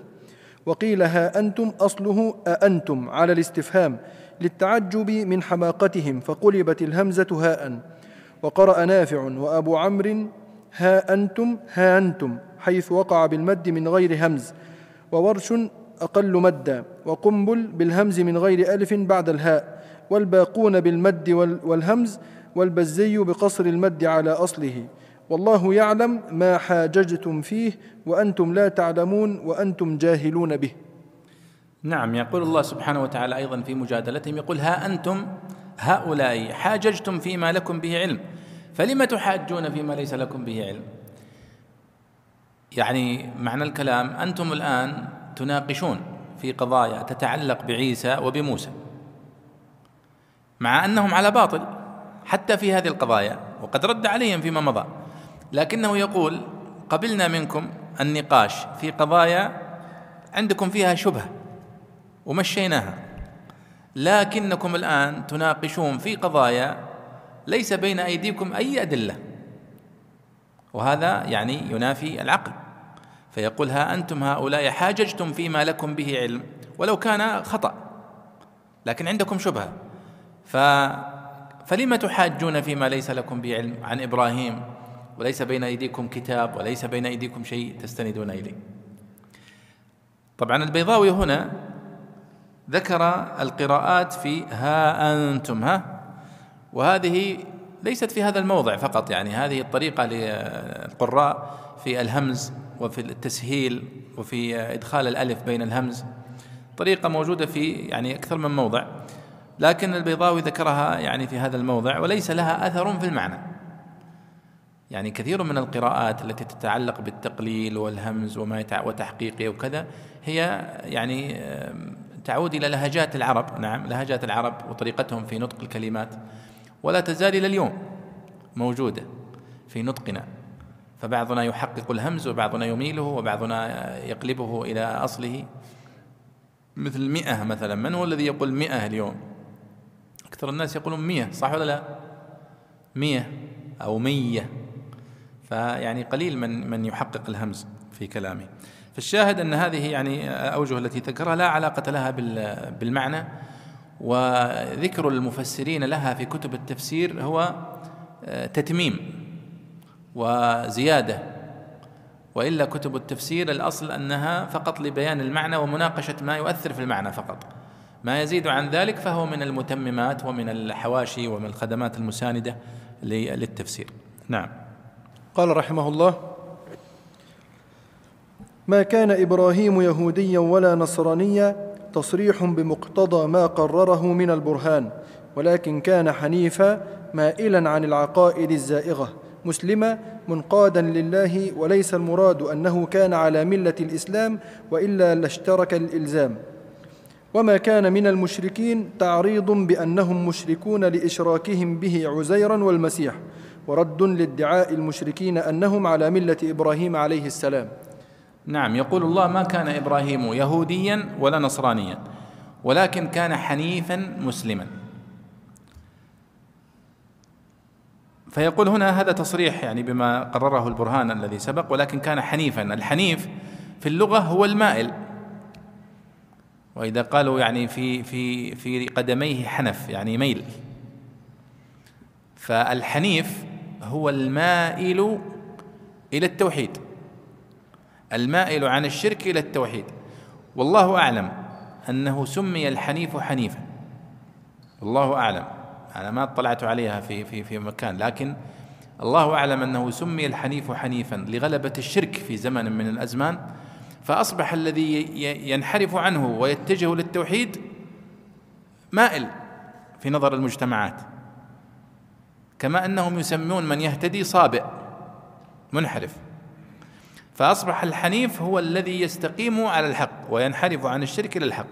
S2: وقيل ها أنتم أصله أأنتم على الاستفهام للتعجب من حماقتهم فقلبت الهمزة هاء. وقرأ نافع وأبو عمرو ها أنتم ها أنتم حيث وقع بالمد من غير همز. وورش أقل مدا وقنبل بالهمز من غير ألف بعد الهاء. والباقون بالمد والهمز والبزي بقصر المد على أصله. والله يعلم ما حاججتم فيه وأنتم لا تعلمون وأنتم جاهلون به.
S1: نعم يقول الله سبحانه وتعالى أيضا في مجادلتهم يقول ها أنتم هؤلاء حاججتم فيما لكم به علم فلم تحاجون فيما ليس لكم به علم؟ يعني معنى الكلام أنتم الآن تناقشون في قضايا تتعلق بعيسى وبموسى مع أنهم على باطل. حتى في هذه القضايا وقد رد عليهم فيما مضى. لكنه يقول قبلنا منكم النقاش في قضايا عندكم فيها شبهة ومشيناها. لكنكم الآن تناقشون في قضايا ليس بين أيديكم أي أدلة. وهذا يعني ينافي العقل. فيقول ها أنتم هؤلاء حاججتم فيما لكم به علم ولو كان خطأ لكن عندكم شبهة. ف فلم تحاجون فيما ليس لكم به علم عن إبراهيم؟ وليس بين أيديكم كتاب وليس بين أيديكم شيء تستندون إليه. طبعا البيضاوي هنا ذكر القراءات في ها أنتم ها؟ وهذه ليست في هذا الموضع فقط يعني هذه الطريقة للقراء في الهمز وفي التسهيل وفي إدخال الألف بين الهمز. طريقة موجودة في يعني أكثر من موضع. لكن البيضاوي ذكرها يعني في هذا الموضع وليس لها أثر في المعنى. يعني كثير من القراءات التي تتعلق بالتقليل والهمز وما وتحقيقه وكذا هي يعني تعود إلى لهجات العرب. نعم لهجات العرب وطريقتهم في نطق الكلمات. ولا تزال إلى اليوم موجودة في نطقنا. فبعضنا يحقق الهمز وبعضنا يميله وبعضنا يقلبه إلى أصله. مثل مئة مثلا من هو الذي يقول مئة اليوم؟ أكثر الناس يقولون مئة صح ولا لا؟ مئة أو مية. فيعني قليل من من يحقق الهمز في كلامه فالشاهد أن هذه يعني اوجه التي ذكرها لا علاقة لها بالمعنى وذكر المفسرين لها في كتب التفسير هو آه، تتميم وزيادة. وإلا كتب التفسير الأصل أنها فقط لبيان المعنى ومناقشة ما يؤثر في المعنى فقط. ما يزيد عن ذلك فهو من المتممات ومن الحواشي ومن الخدمات المساندة للتفسير. نعم.
S2: قال رحمه الله ما كان إبراهيم يهوديا ولا نصرانيا تصريح بمقتضى ما قرره من البرهان ولكن كان حنيفا مائلا عن العقائد الزائغة مسلما منقادا لله وليس المراد أنه كان على ملة الإسلام وإلا لاشترك الإلزام. وما كان من المشركين تعريض بانهم مشركون لاشراكهم به عزيرا والمسيح ورد لادعاء المشركين انهم على مله إبراهيم عليه السلام.
S1: نعم يقول الله ما كان إبراهيم يهوديا ولا نصرانيا ولكن كان حنيفا مسلما. فيقول هنا هذا تصريح يعني بما قرره البرهان الذي سبق ولكن كان حنيفا. الحنيف في اللغة هو المائل. وإذا قالوا يعني في في في قدميه حنف يعني ميل. فالحنيف هو المائل إلى التوحيد. المائل عن الشرك إلى التوحيد. والله أعلم أنه سمي الحنيف حنيفا. والله أعلم. أنا ما اطلعت عليها في في في مكان لكن الله أعلم أنه سمي الحنيف حنيفا لغلبة الشرك في زمن من الأزمان. فأصبح الذي ينحرف عنه ويتجه للتوحيد مائل في نظر المجتمعات. كما أنهم يسمون من يهتدي صابئ منحرف. فأصبح الحنيف هو الذي يستقيم على الحق وينحرف عن الشرك إلى الحق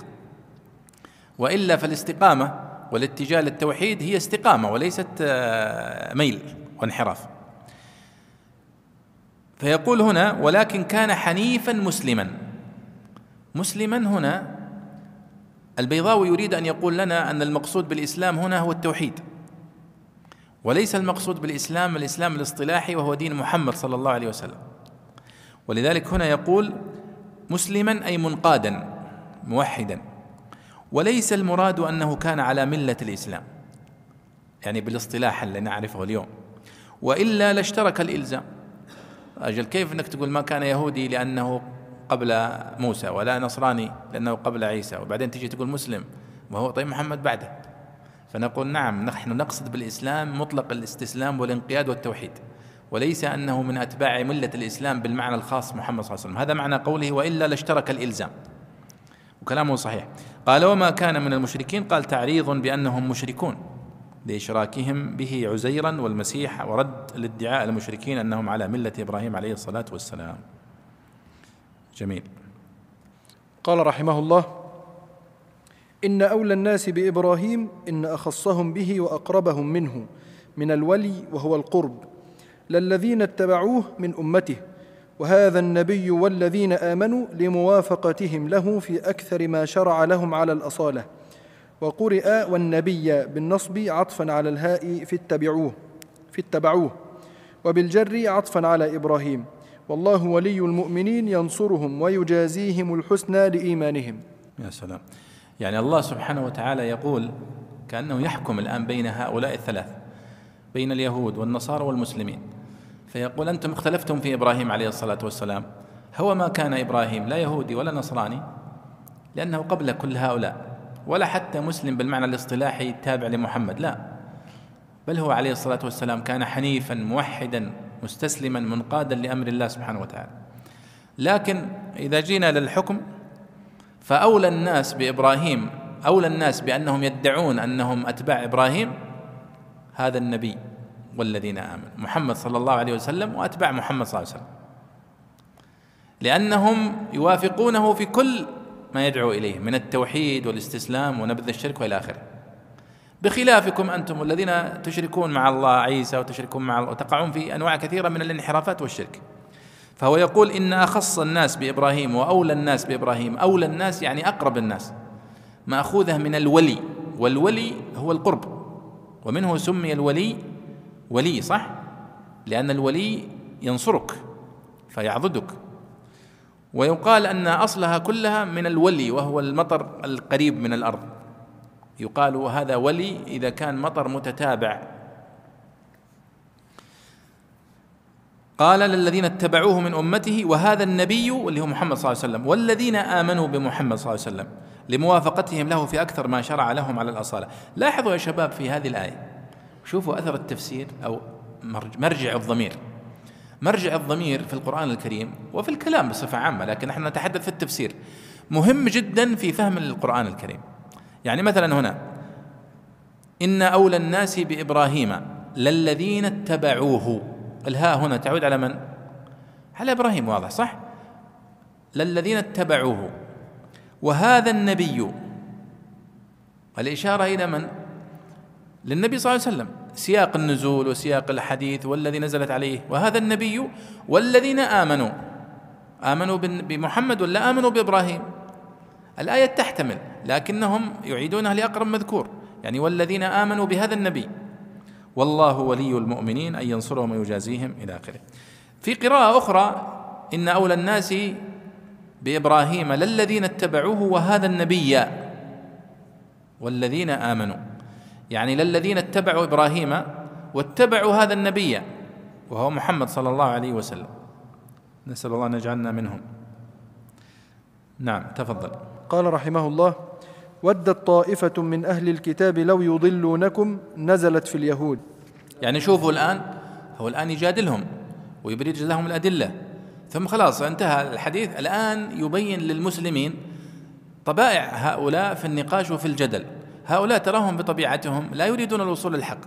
S1: وإلا فالاستقامة والاتجاه للتوحيد هي استقامة وليست آه، ميل وانحراف. فيقول هنا ولكن كان حنيفا مسلما. مسلما هنا البيضاوي يريد أن يقول لنا أن المقصود بالإسلام هنا هو التوحيد. وليس المقصود بالإسلام الإسلام الاصطلاحي وهو دين محمد صلى الله عليه وسلم. ولذلك هنا يقول مسلما أي منقادا موحدا. وليس المراد أنه كان على ملة الإسلام. يعني بالاصطلاح اللي نعرفه اليوم. وإلا لاشترك الإلزام. أجل كيف إنك تقول ما كان يهودي لأنه قبل موسى ولا نصراني لأنه قبل عيسى وبعدين تجي تقول مسلم وهو طيب محمد بعده؟ فنقول نعم نحن نقصد بالإسلام مطلق الاستسلام والانقياد والتوحيد وليس أنه من أتباع ملة الإسلام بالمعنى الخاص محمد صلى الله عليه وسلم. هذا معنى قوله وإلا لاشترك الإلزام. وكلامه صحيح. قال وما كان من المشركين قال تعريض بأنهم مشركون. لإشراكهم به عزيرا والمسيح ورد الادعاء المشركين أنهم على ملة إبراهيم عليه الصلاة والسلام. جميل.
S2: قال رحمه الله إن أولى الناس بإبراهيم إن أخصهم به وأقربهم منه من الولي وهو القرب للذين اتبعوه من أمته وهذا النبي والذين آمنوا لموافقتهم له في أكثر ما شرع لهم على الأصالة. وقرئ والنبي بالنصب عطفا على الهاء في اتبعوه في اتبعوه وبالجر عطفا على إبراهيم. والله ولي المؤمنين ينصرهم ويجازيهم الحسنى لإيمانهم.
S1: يا سلام. يعني الله سبحانه وتعالى يقول كأنه يحكم الآن بين هؤلاء الثلاث بين اليهود والنصارى والمسلمين. فيقول أنتم اختلفتم في إبراهيم عليه الصلاة والسلام. هو ما كان إبراهيم لا يهودي ولا نصراني لأنه قبل كل هؤلاء. ولا حتى مسلم بالمعنى الاصطلاحي تابع لمحمد لا. بل هو عليه الصلاة والسلام كان حنيفا موحدا مستسلما منقادا لأمر الله سبحانه وتعالى. لكن إذا جينا للحكم فأولى الناس بإبراهيم أولى الناس بأنهم يدعون أنهم أتباع إبراهيم هذا النبي والذين آمنوا محمد صلى الله عليه وسلم وأتباع محمد صلى الله عليه وسلم. لأنهم يوافقونه في كل ما يدعو إليه من التوحيد والاستسلام ونبذ الشرك وإلى آخره. بخلافكم أنتم الذين تشركون مع الله عيسى وتشركون مع الله وتقعون في أنواع كثيرة من الانحرافات والشرك. فهو يقول إن أخص الناس بإبراهيم وأولى الناس بإبراهيم. أولى الناس يعني أقرب الناس. مأخوذة من الولي والولي هو القرب. ومنه سمي الولي ولي صح؟ لأن الولي ينصرك فيعضدك. ويقال أن أصلها كلها من الولي وهو المطر القريب من الأرض. يقال هذا ولي إذا كان مطر متتابع. قال للذين اتبعوه من أمته وهذا النبي اللي هو محمد صلى الله عليه وسلم والذين آمنوا بمحمد صلى الله عليه وسلم لموافقتهم له في أكثر ما شرع لهم على الأصالة. لاحظوا يا شباب في هذه الآية شوفوا أثر التفسير أو مرجع الضمير. مرجع الضمير في القرآن الكريم وفي الكلام بصفة عامة لكن نحن نتحدث في التفسير مهم جدا في فهم القرآن الكريم يعني مثلا هنا إن أولى الناس بإبراهيم للذين اتبعوه الهاء هنا تعود على من؟ على إبراهيم واضح صح؟ للذين اتبعوه وهذا النبي الإشارة إلى من؟ للنبي صلى الله عليه وسلم سياق النزول وسياق الحديث والذي نزلت عليه. وهذا النبي والذين آمنوا. آمنوا بمحمد ولا آمنوا بإبراهيم؟ الآية تحتمل لكنهم يعيدونها لأقرب مذكور. يعني والذين آمنوا بهذا النبي. والله ولي المؤمنين أن ينصرهم ويجازيهم إلى آخره. في قراءة أخرى إن أولى الناس بإبراهيم للذين اتبعوه وهذا النبي. والذين آمنوا. يعني للذين اتبعوا إبراهيم واتبعوا هذا النبي وهو محمد صلى الله عليه وسلم. نسأل الله أن يجعلنا منهم. نعم تفضل.
S2: قال رحمه الله ودت طائفة من أهل الكتاب لو يضلونكم نزلت في اليهود.
S1: يعني شوفوا الآن هو الآن يجادلهم ويبرز لهم الأدلة. ثم خلاص انتهى الحديث. الآن يبين للمسلمين طبائع هؤلاء في النقاش وفي الجدل. هؤلاء تراهم بطبيعتهم لا يريدون الوصول للحق.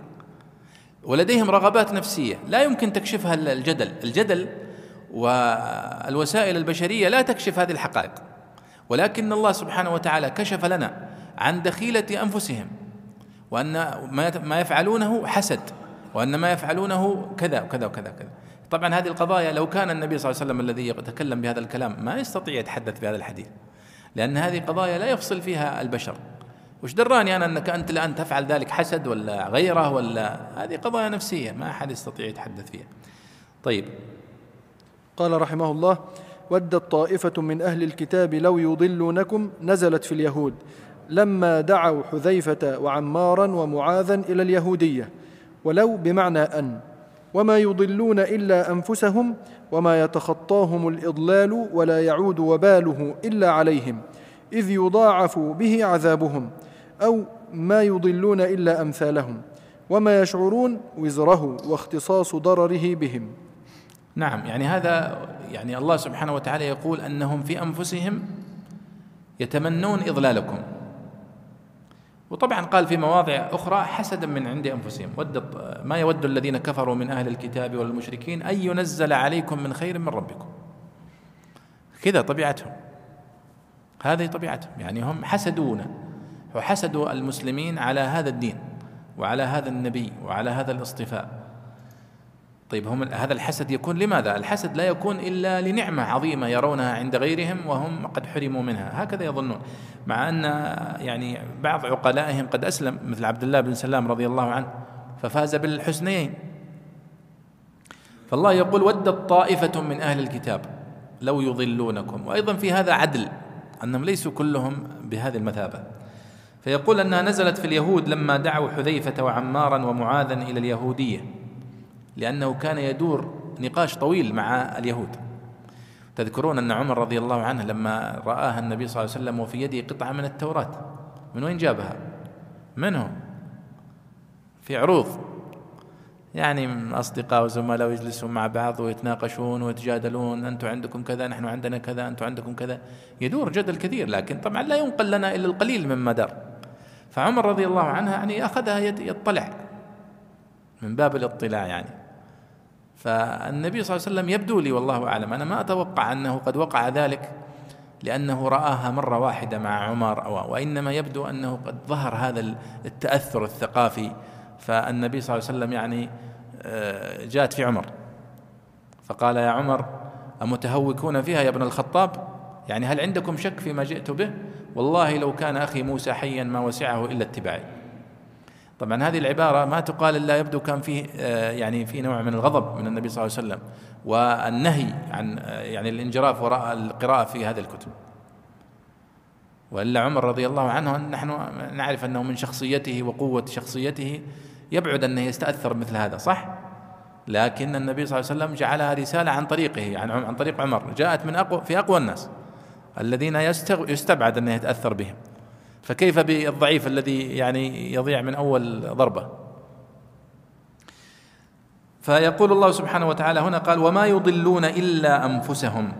S1: ولديهم رغبات نفسية لا يمكن تكشفها الجدل. الجدل والوسائل البشرية لا تكشف هذه الحقائق. ولكن الله سبحانه وتعالى كشف لنا عن دخيلة أنفسهم وأن ما يفعلونه حسد وأن ما يفعلونه كذا وكذا وكذا وكذا. طبعا هذه القضايا لو كان النبي صلى الله عليه وسلم الذي يتكلم بهذا الكلام ما يستطيع يتحدث بهذا الحديث لأن هذه قضايا لا يفصل فيها البشر. وش دراني أنا أنك أنت الآن تفعل ذلك حسد ولا غيرة ولا؟ هذه قضايا نفسية ما أحد يستطيع يتحدث فيها. طيب.
S2: قال رحمه الله ودت طائفة من أهل الكتاب لو يضلونكم نزلت في اليهود. لما دعوا حذيفة وعمارا ومعاذا إلى اليهودية. ولو بمعنى أن. وما يضلون إلا أنفسهم وما يتخطاهم الإضلال ولا يعود وباله إلا عليهم. إذ يضاعف به عذابهم. أو ما يضلون إلا أمثالهم وما يشعرون وزره واختصاص ضرره بهم.
S1: نعم يعني هذا يعني الله سبحانه وتعالى يقول أنهم في أنفسهم يتمنون إضلالكم. وطبعا قال في مواضع أخرى حسدا من عند أنفسهم. ود ما يود الذين كفروا من أهل الكتاب والمشركين أن ينزل عليكم من خير من ربكم. كذا طبيعتهم. هذه طبيعتهم. يعني هم حسدونا وحسدوا المسلمين على هذا الدين وعلى هذا النبي وعلى هذا الاصطفاء. طيب هم هذا الحسد يكون لماذا؟ الحسد لا يكون إلا لنعمة عظيمة يرونها عند غيرهم وهم قد حرموا منها، هكذا يظنون، مع أن يعني بعض عقلائهم قد أسلم مثل عبد الله بن سلام رضي الله عنه ففاز بالحسنيين. فالله يقول ودت طائفة من أهل الكتاب لو يضلونكم. وأيضا في هذا عدل أنهم ليسوا كلهم بهذه المثابة. فيقول أنها نزلت في اليهود لما دعوا حذيفة وعمارا ومعاذا إلى اليهودية لأنه كان يدور نقاش طويل مع اليهود. تذكرون أن عمر رضي الله عنه لما رآها النبي صلى الله عليه وسلم وفي يده قطعة من التوراة من وين جابها؟ منه في عروض. يعني أصدقاء وزملاء يجلسون مع بعض ويتناقشون ويتجادلون أنتم عندكم كذا نحن عندنا كذا أنتم عندكم كذا. يدور جدل كثير لكن طبعا لا ينقل لنا إلا القليل مما دار. فعمر رضي الله عنه يعني أخذها يطلع من باب الاطلاع يعني. فالنبي صلى الله عليه وسلم يبدو لي والله أعلم أنا ما أتوقع أنه قد وقع ذلك لأنه رآها مرة واحدة مع عمر أو وإنما يبدو أنه قد ظهر هذا التأثر الثقافي. فالنبي صلى الله عليه وسلم يعني آه، جاءت في عمر فقال يا عمر أمتهوكون فيها يا ابن الخطاب؟ يعني هل عندكم شك فيما جئت به؟ والله لو كان أخي موسى حيا ما وسعه إلا اتباعي. طبعا هذه العبارة ما تقال إلا يبدو كان فيه آه، يعني في نوع من الغضب من النبي صلى الله عليه وسلم والنهي عن آه، يعني الانجراف وراء القراءة في هذه الكتب. وإلا عمر رضي الله عنه نحن نعرف أنه من شخصيته وقوة شخصيته يبعد أنه يستأثر مثل هذا صح؟ لكن النبي صلى الله عليه وسلم جعلها رسالة عن طريقه عن عن طريق عمر جاءت من أقوى في أقوى الناس. الذين يستبعد انه يتأثر بهم. فكيف بالضعيف الذي يعني يضيع من أول ضربة؟ فيقول الله سبحانه وتعالى هنا قال وما يضلون إلا أنفسهم.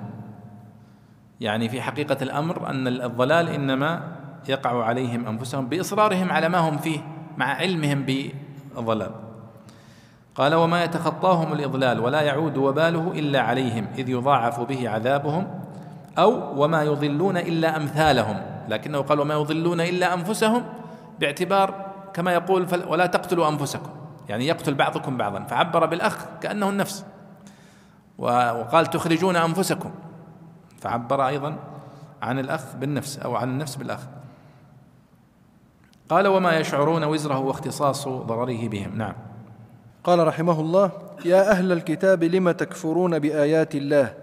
S1: يعني في حقيقة الأمر أن الضلال إنما يقع عليهم أنفسهم بإصرارهم على ما هم فيه مع علمهم بالضلال قال وما يتخطاهم الإضلال ولا يعود وباله إلا عليهم إذ يضاعف به عذابهم أو وما يضلون إلا أمثالهم. لكنه قال وما يضلون إلا أنفسهم باعتبار كما يقول ولا تقتلوا أنفسكم. يعني يقتل بعضكم بعضا فعبر بالأخ كأنه النفس. وقال تخرجون أنفسكم. فعبر أيضا عن الأخ بالنفس أو عن النفس بالأخ. قال وما يشعرون وزره واختصاص ضرره بهم. نعم.
S2: قال رحمه الله يا أهل الكتاب لم تكفرون بآيات الله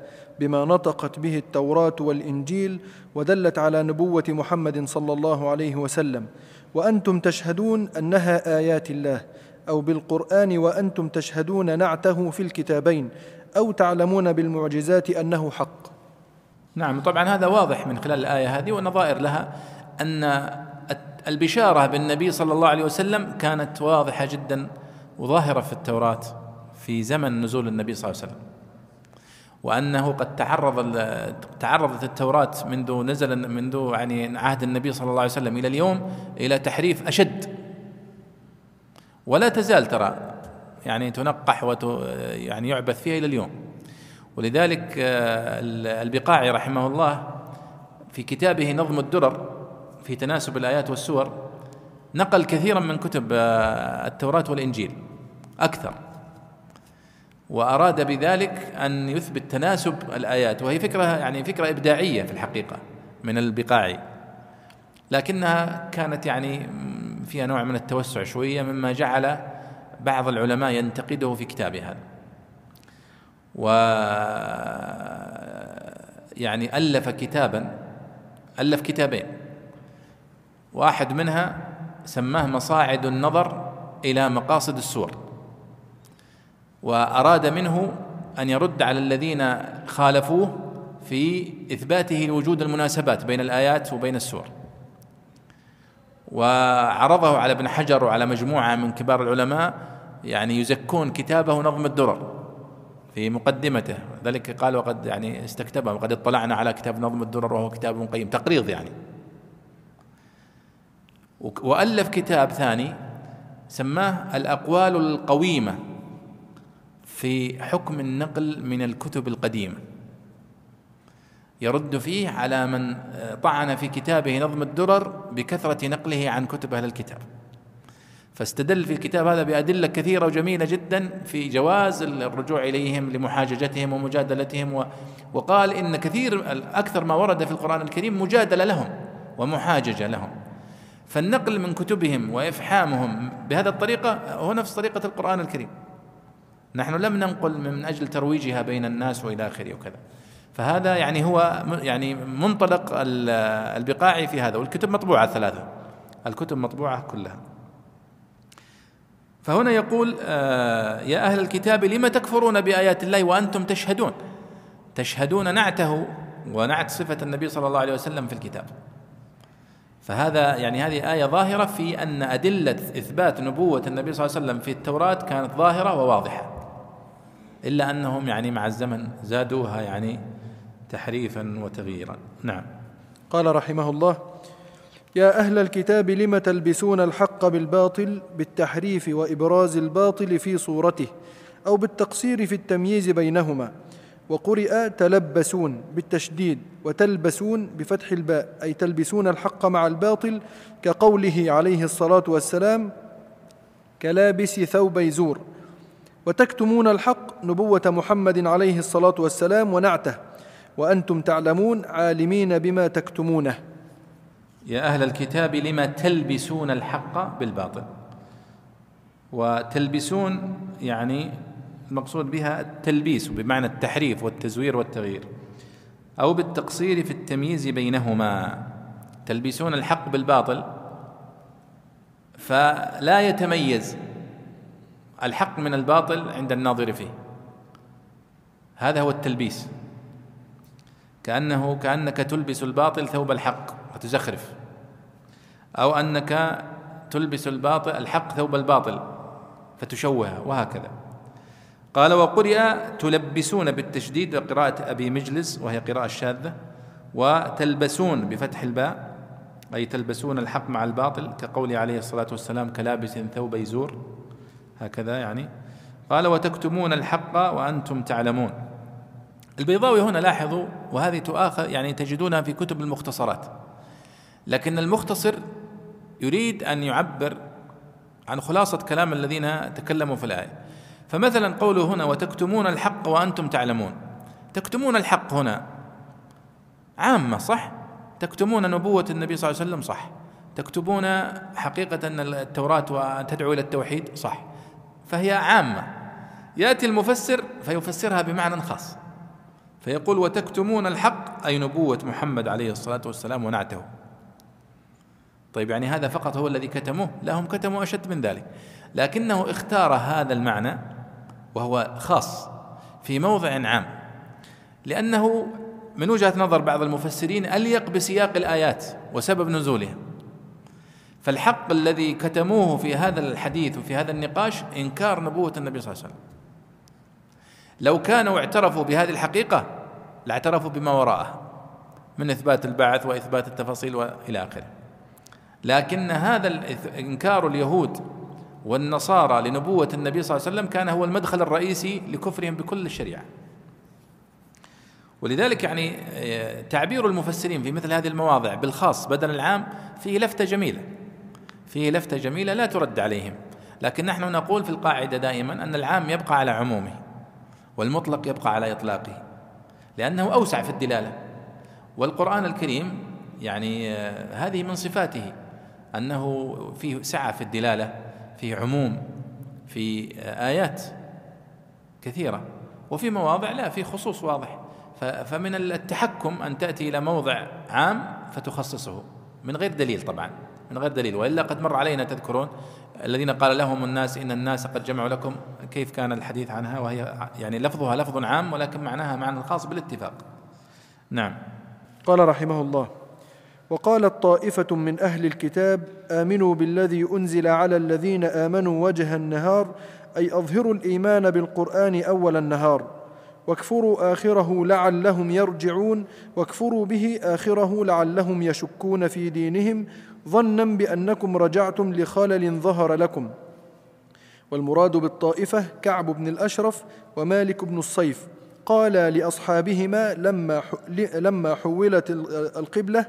S2: بما نطقت به التوراة والإنجيل ودلت على نبوة محمد صلى الله عليه وسلم. وأنتم تشهدون أنها آيات الله أو بالقرآن وأنتم تشهدون نعته في الكتابين أو تعلمون بالمعجزات أنه حق.
S1: نعم طبعا هذا واضح من خلال الآية هذه ونظائر لها أن البشارة بالنبي صلى الله عليه وسلم كانت واضحة جدا وظاهرة في التوراة في زمن نزول النبي صلى الله عليه وسلم. وأنه قد تعرض تعرضت التوراة منذ نزل منذ يعني عهد النبي صلى الله عليه وسلم إلى اليوم إلى تحريف أشد. ولا تزال ترى يعني تنقح وت يعني يعبث فيها إلى اليوم. ولذلك آه، البقاعي رحمه الله في كتابه نظم الدرر في تناسب الآيات والسور نقل كثيرا من كتب آه، التوراة والإنجيل أكثر. وأراد بذلك أن يثبت تناسب الآيات. وهي فكرة يعني فكرة إبداعية في الحقيقة من البقاعي لكنها كانت يعني فيها نوع من التوسع شوية مما جعل بعض العلماء ينتقده في كتابه هذا و يعني ألف كتابا ألف كتابين. واحد منها سماه مصاعد النظر إلى مقاصد السور. وأراد منه أن يرد على الذين خالفوه في إثباته لوجود المناسبات بين الآيات وبين السور. وعرضه على ابن حجر وعلى مجموعة من كبار العلماء يعني يزكون كتابه نظم الدرر في مقدمته. ذلك قال وقد يعني استكتبه وقد اطلعنا على كتاب نظم الدرر وهو كتاب قيم تقريض يعني. وألف كتاب ثاني سماه الأقوال القويمة. في حكم النقل من الكتب القديمة. يرد فيه على من طعن في كتابه نظم الدرر بكثرة نقله عن كتب أهل الكتاب. فاستدل في الكتاب هذا بأدلة كثيرة وجميلة جدا في جواز الرجوع إليهم لمحاججتهم ومجادلتهم وقال إن كثير أكثر ما ورد في القرآن الكريم مجادلة لهم ومحاججة لهم. فالنقل من كتبهم وإفحامهم بهذه الطريقة هو نفس طريقة القرآن الكريم. نحن لم ننقل من أجل ترويجها بين الناس وإلى آخره وكذا. فهذا يعني هو يعني منطلق البقاعي في هذا والكتب مطبوعة ثلاثة. الكتب مطبوعة كلها. فهنا يقول آه يا أهل الكتاب لم تكفرون بآيات الله وأنتم تشهدون؟ تشهدون نعته ونعت صفة النبي صلى الله عليه وسلم في الكتاب. فهذا يعني هذه آية ظاهرة في أن أدلة إثبات نبوة النبي صلى الله عليه وسلم في التوراة كانت ظاهرة وواضحة. إلا أنهم يعني مع الزمن زادوها يعني تحريفا وتغييرا. نعم.
S2: قال رحمه الله يا أهل الكتاب لم تلبسون الحق بالباطل بالتحريف وإبراز الباطل في صورته أو بالتقصير في التمييز بينهما؟ وقرئ تلبسون بالتشديد وتلبسون بفتح الباء أي تلبسون الحق مع الباطل كقوله عليه الصلاة والسلام كلابس ثوبي زور. وتكتمون الحق نبوة محمد عليه الصلاة والسلام ونعته وأنتم تعلمون عالمين بما تكتمونه.
S1: يا أهل الكتاب لما تلبسون الحق بالباطل؟ وتلبسون يعني المقصود بها التلبيس بمعنى التحريف والتزوير والتغيير. أو بالتقصير في التمييز بينهما. تلبسون الحق بالباطل فلا يتميز. الحق من الباطل عند الناظر فيه. هذا هو التلبيس. كأنه كأنك تلبس الباطل ثوب الحق وتزخرف. أو أنك تلبس الباطل الحق ثوب الباطل فتشوهه وهكذا. قال وقرئ تلبسون بالتشديد قراءة أبي مجلس وهي قراءة شاذة وتلبسون بفتح الباء أي تلبسون الحق مع الباطل كقول عليه الصلاة والسلام كلابس ثوب يزور هكذا يعني. قال وتكتمون الحق وأنتم تعلمون. البيضاوي هنا لاحظوا وهذه تؤاخذ يعني تجدونها في كتب المختصرات لكن المختصر يريد أن يعبر عن خلاصة كلام الذين تكلموا في الآية. فمثلا قوله هنا وتكتمون الحق وأنتم تعلمون. تكتمون الحق هنا عامة صح؟ تكتمون نبوة النبي صلى الله عليه وسلم صح. تكتبون حقيقة أن التوراة وتدعو إلى التوحيد صح. فهي عامة. يأتي المفسر فيفسرها بمعنى خاص. فيقول وتكتمون الحق أي نبوة محمد عليه الصلاة والسلام ونعته. طيب يعني هذا فقط هو الذي كتموه؟ لا هم كتموا أشد من ذلك. لكنه اختار هذا المعنى وهو خاص في موضع عام. لأنه من وجهة نظر بعض المفسرين أليق بسياق الآيات وسبب نزولها فالحق الذي كتموه في هذا الحديث وفي هذا النقاش إنكار نبوة النبي صلى الله عليه وسلم. لو كانوا اعترفوا بهذه الحقيقة لاعترفوا بما وراءها من إثبات البعث وإثبات التفاصيل وإلى آخره. لكن هذا إنكار اليهود والنصارى لنبوة النبي صلى الله عليه وسلم كان هو المدخل الرئيسي لكفرهم بكل الشريعة. ولذلك يعني آه، تعبير المفسرين في مثل هذه المواضع بالخاص بدل العام فيه لفتة جميلة. فيه لفتة جميلة لا ترد عليهم لكن نحن نقول في القاعدة دائما أن العام يبقى على عمومه والمطلق يبقى على إطلاقه لأنه أوسع في الدلالة. والقرآن الكريم يعني آه، هذه من صفاته أنه فيه سعة في الدلالة فيه عموم في آه، آيات كثيرة وفي مواضع لا في خصوص واضح. فمن التحكم أن تأتي إلى موضع عام فتخصصه من غير دليل طبعا. من غير دليل وإلا قد مر علينا تذكرون الذين قال لهم الناس إن الناس قد جمعوا لكم كيف كان الحديث عنها وهي يعني لفظها لفظ عام ولكن معناها معنى خاص بالاتفاق. نعم.
S2: قال رحمه الله: وقالت طائفة من أهل الكتاب آمنوا بالذي أنزل على الذين آمنوا وجه النهار أي أظهروا الإيمان بالقرآن أول النهار واكفروا آخره لعلهم يرجعون واكفروا به آخره لعلهم يشكون في دينهم ظنا بأنكم رجعتم لخلل ظهر لكم. والمراد بالطائفة كعب بن الأشرف ومالك بن الصيف. قال لأصحابهما لما لما حولت القبلة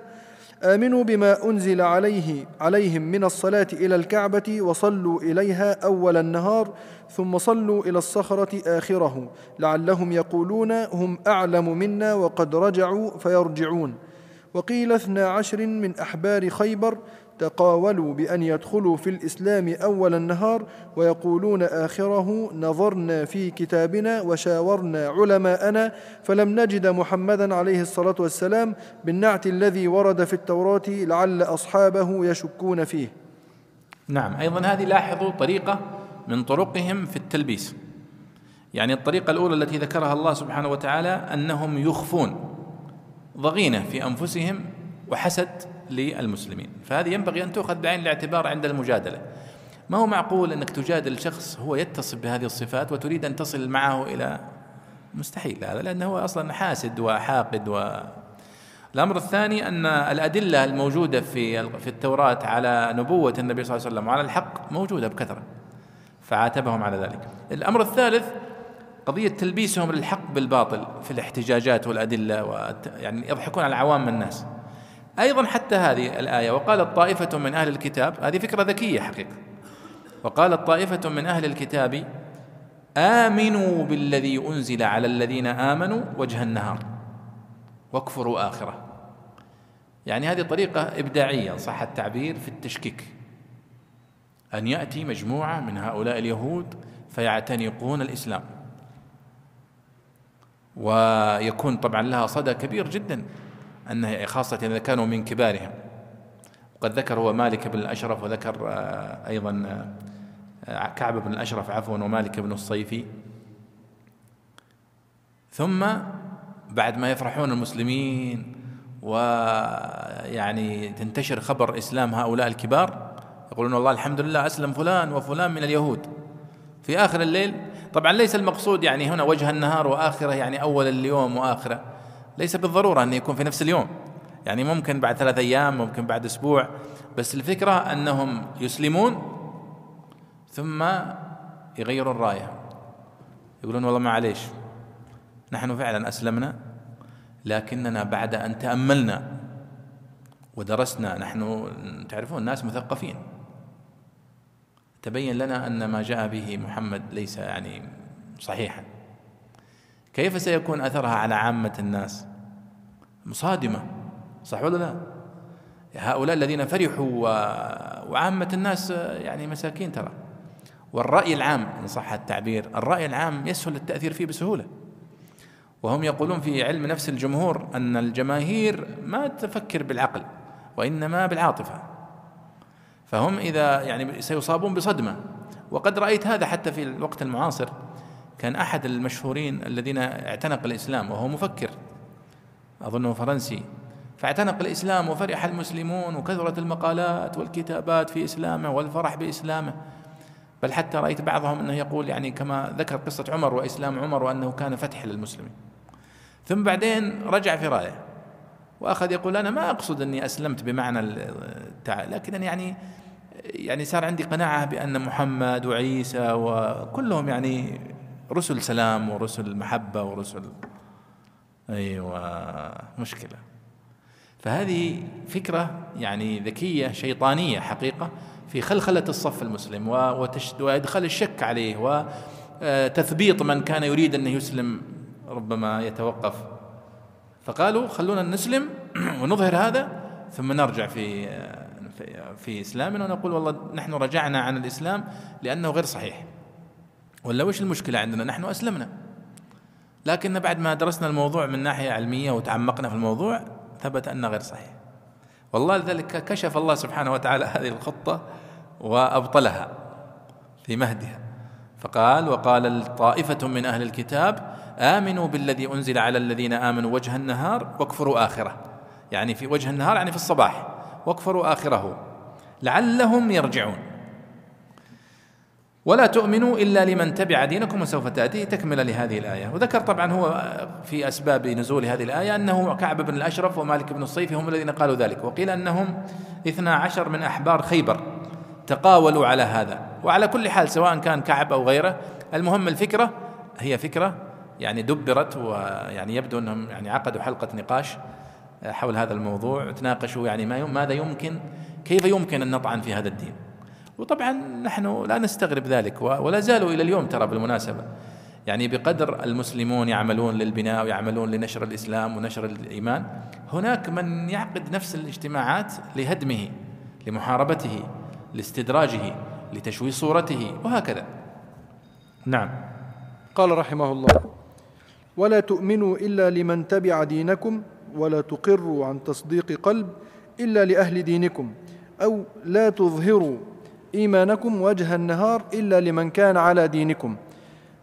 S2: آمنوا بما أنزل عليه عليهم من الصلاة إلى الكعبة وصلوا إليها أول النهار ثم صلوا إلى الصخرة آخره. لعلهم يقولون هم أعلم منا وقد رجعوا فيرجعون. وقيل اثنا عشر من أحبار خيبر تقاولوا بأن يدخلوا في الإسلام أول النهار ويقولون آخره نظرنا في كتابنا وشاورنا علماءنا فلم نجد محمدا عليه الصلاة والسلام بالنعت الذي ورد في التوراة لعل أصحابه يشكون فيه.
S1: نعم أيضا هذه لاحظوا طريقة من طرقهم في التلبيس. يعني الطريقة الأولى التي ذكرها الله سبحانه وتعالى أنهم يخفون. ضغينة في أنفسهم وحسد للمسلمين. فهذه ينبغي أن تؤخذ بعين الاعتبار عند المجادلة. ما هو معقول أنك تجادل شخص هو يتصف بهذه الصفات وتريد أن تصل معه إلى مستحيل هذا لأنه هو أصلا حاسد وحاقد و الأمر الثاني أن الأدلة الموجودة في في التوراة على نبوة النبي صلى الله عليه وسلم وعلى الحق موجودة بكثرة فعاتبهم على ذلك. الأمر الثالث قضية تلبيسهم للحق بالباطل في الاحتجاجات والأدلة و يعني يضحكون على عوام الناس. أيضا حتى هذه الآية وقالت طائفة من أهل الكتاب هذه فكرة ذكية حقيقة. وقالت طائفة من أهل الكتاب آمنوا بالذي أنزل على الذين آمنوا وجه النهار واكفروا آخرة. يعني هذه طريقة إبداعية صح التعبير في التشكيك. أن يأتي مجموعة من هؤلاء اليهود فيعتنقون الإسلام. ويكون طبعا لها صدى كبير جدا أنه خاصة إذا كانوا من كبارهم. وقد ذكر هو مالك بن الأشرف وذكر آه، أيضا آه، كعب بن الأشرف عفوا ومالك بن الصيفي. ثم بعد ما يفرحون المسلمين ويعني تنتشر خبر إسلام هؤلاء الكبار يقولون والله الحمد لله أسلم فلان وفلان من اليهود. في آخر الليل طبعا ليس المقصود يعني هنا وجه النهار وآخرة يعني أول اليوم وآخرة. ليس بالضرورة أن يكون في نفس اليوم. يعني ممكن بعد ثلاثة أيام ممكن بعد أسبوع. بس الفكرة أنهم يسلمون ثم يغيرون الراية. يقولون والله معليش نحن فعلا أسلمنا لكننا بعد أن تأملنا ودرسنا نحن تعرفون الناس مثقفين. تبين لنا أن ما جاء به محمد ليس يعني صحيحا. كيف سيكون أثرها على عامة الناس؟ مصادمة صح ولا لا؟ هؤلاء الذين فرحوا وعامة الناس يعني مساكين ترى. والرأي العام إن صح التعبير الرأي العام يسهل التأثير فيه بسهولة. وهم يقولون في علم نفس الجمهور أن الجماهير ما تفكر بالعقل وإنما بالعاطفة. فهم إذا يعني سيصابون بصدمة. وقد رأيت هذا حتى في الوقت المعاصر. كان أحد المشهورين الذين اعتنق الإسلام وهو مفكر أظنه فرنسي. فاعتنق الإسلام وفرح المسلمون وكثرت المقالات والكتابات في إسلامه والفرح بإسلامه. بل حتى رأيت بعضهم أنه يقول يعني كما ذكر قصة عمر وإسلام عمر وأنه كان فتح للمسلمين. ثم بعدين رجع في رأيه. وأخذ يقول أنا ما أقصد أني أسلمت بمعنى. لكن يعني يعني صار عندي قناعة بأن محمد وعيسى وكلهم يعني رسل سلام ورسل محبة ورسل أيوة مشكلة فهذه فكرة يعني ذكية شيطانية حقيقة في خلخلة الصف المسلم وإدخال الشك عليه وتثبيط من كان يريد أن يسلم ربما يتوقف فقالوا خلونا نسلم ونظهر هذا ثم نرجع في في إسلامنا ونقول والله نحن رجعنا عن الإسلام لأنه غير صحيح. ولا وش المشكلة عندنا؟ نحن أسلمنا. لكن بعد ما درسنا الموضوع من ناحية علمية وتعمقنا في الموضوع ثبت أنه غير صحيح. والله لذلك كشف الله سبحانه وتعالى هذه الخطة وأبطلها في مهدها. فقال وقال طائفه من أهل الكتاب آمنوا بالذي أنزل على الذين آمنوا وجه النهار واكفروا آخره. يعني في وجه النهار يعني في الصباح. واكفروا آخره. لعلهم يرجعون. ولا تؤمنوا إلا لمن تبع دينكم وسوف تاتي تكملة لهذه الآية. وذكر طبعا هو في أسباب نزول هذه الآية أنه كعب بن الأشرف ومالك بن الصيف هم الذين قالوا ذلك. وقيل أنهم اثنا عشر من أحبار خيبر تقاولوا على هذا. وعلى كل حال سواء كان كعب أو غيره المهم الفكرة هي فكرة يعني دبرت ويعني يبدو أنهم يعني عقدوا حلقة نقاش حول هذا الموضوع تناقشوا يعني ما ماذا يمكن كيف يمكن أن نطعن في هذا الدين. وطبعا نحن لا نستغرب ذلك ولا زالوا إلى اليوم ترى بالمناسبة. يعني بقدر المسلمون يعملون للبناء ويعملون لنشر الإسلام ونشر الإيمان هناك من يعقد نفس الاجتماعات لهدمه لمحاربته لاستدراجه لتشويه صورته وهكذا. نعم.
S2: قال رحمه الله ولا تؤمنوا إلا لمن تبع دينكم ولا تقروا عن تصديق قلب إلا لأهل دينكم أو لا تظهروا إيمانكم وجه النهار إلا لمن كان على دينكم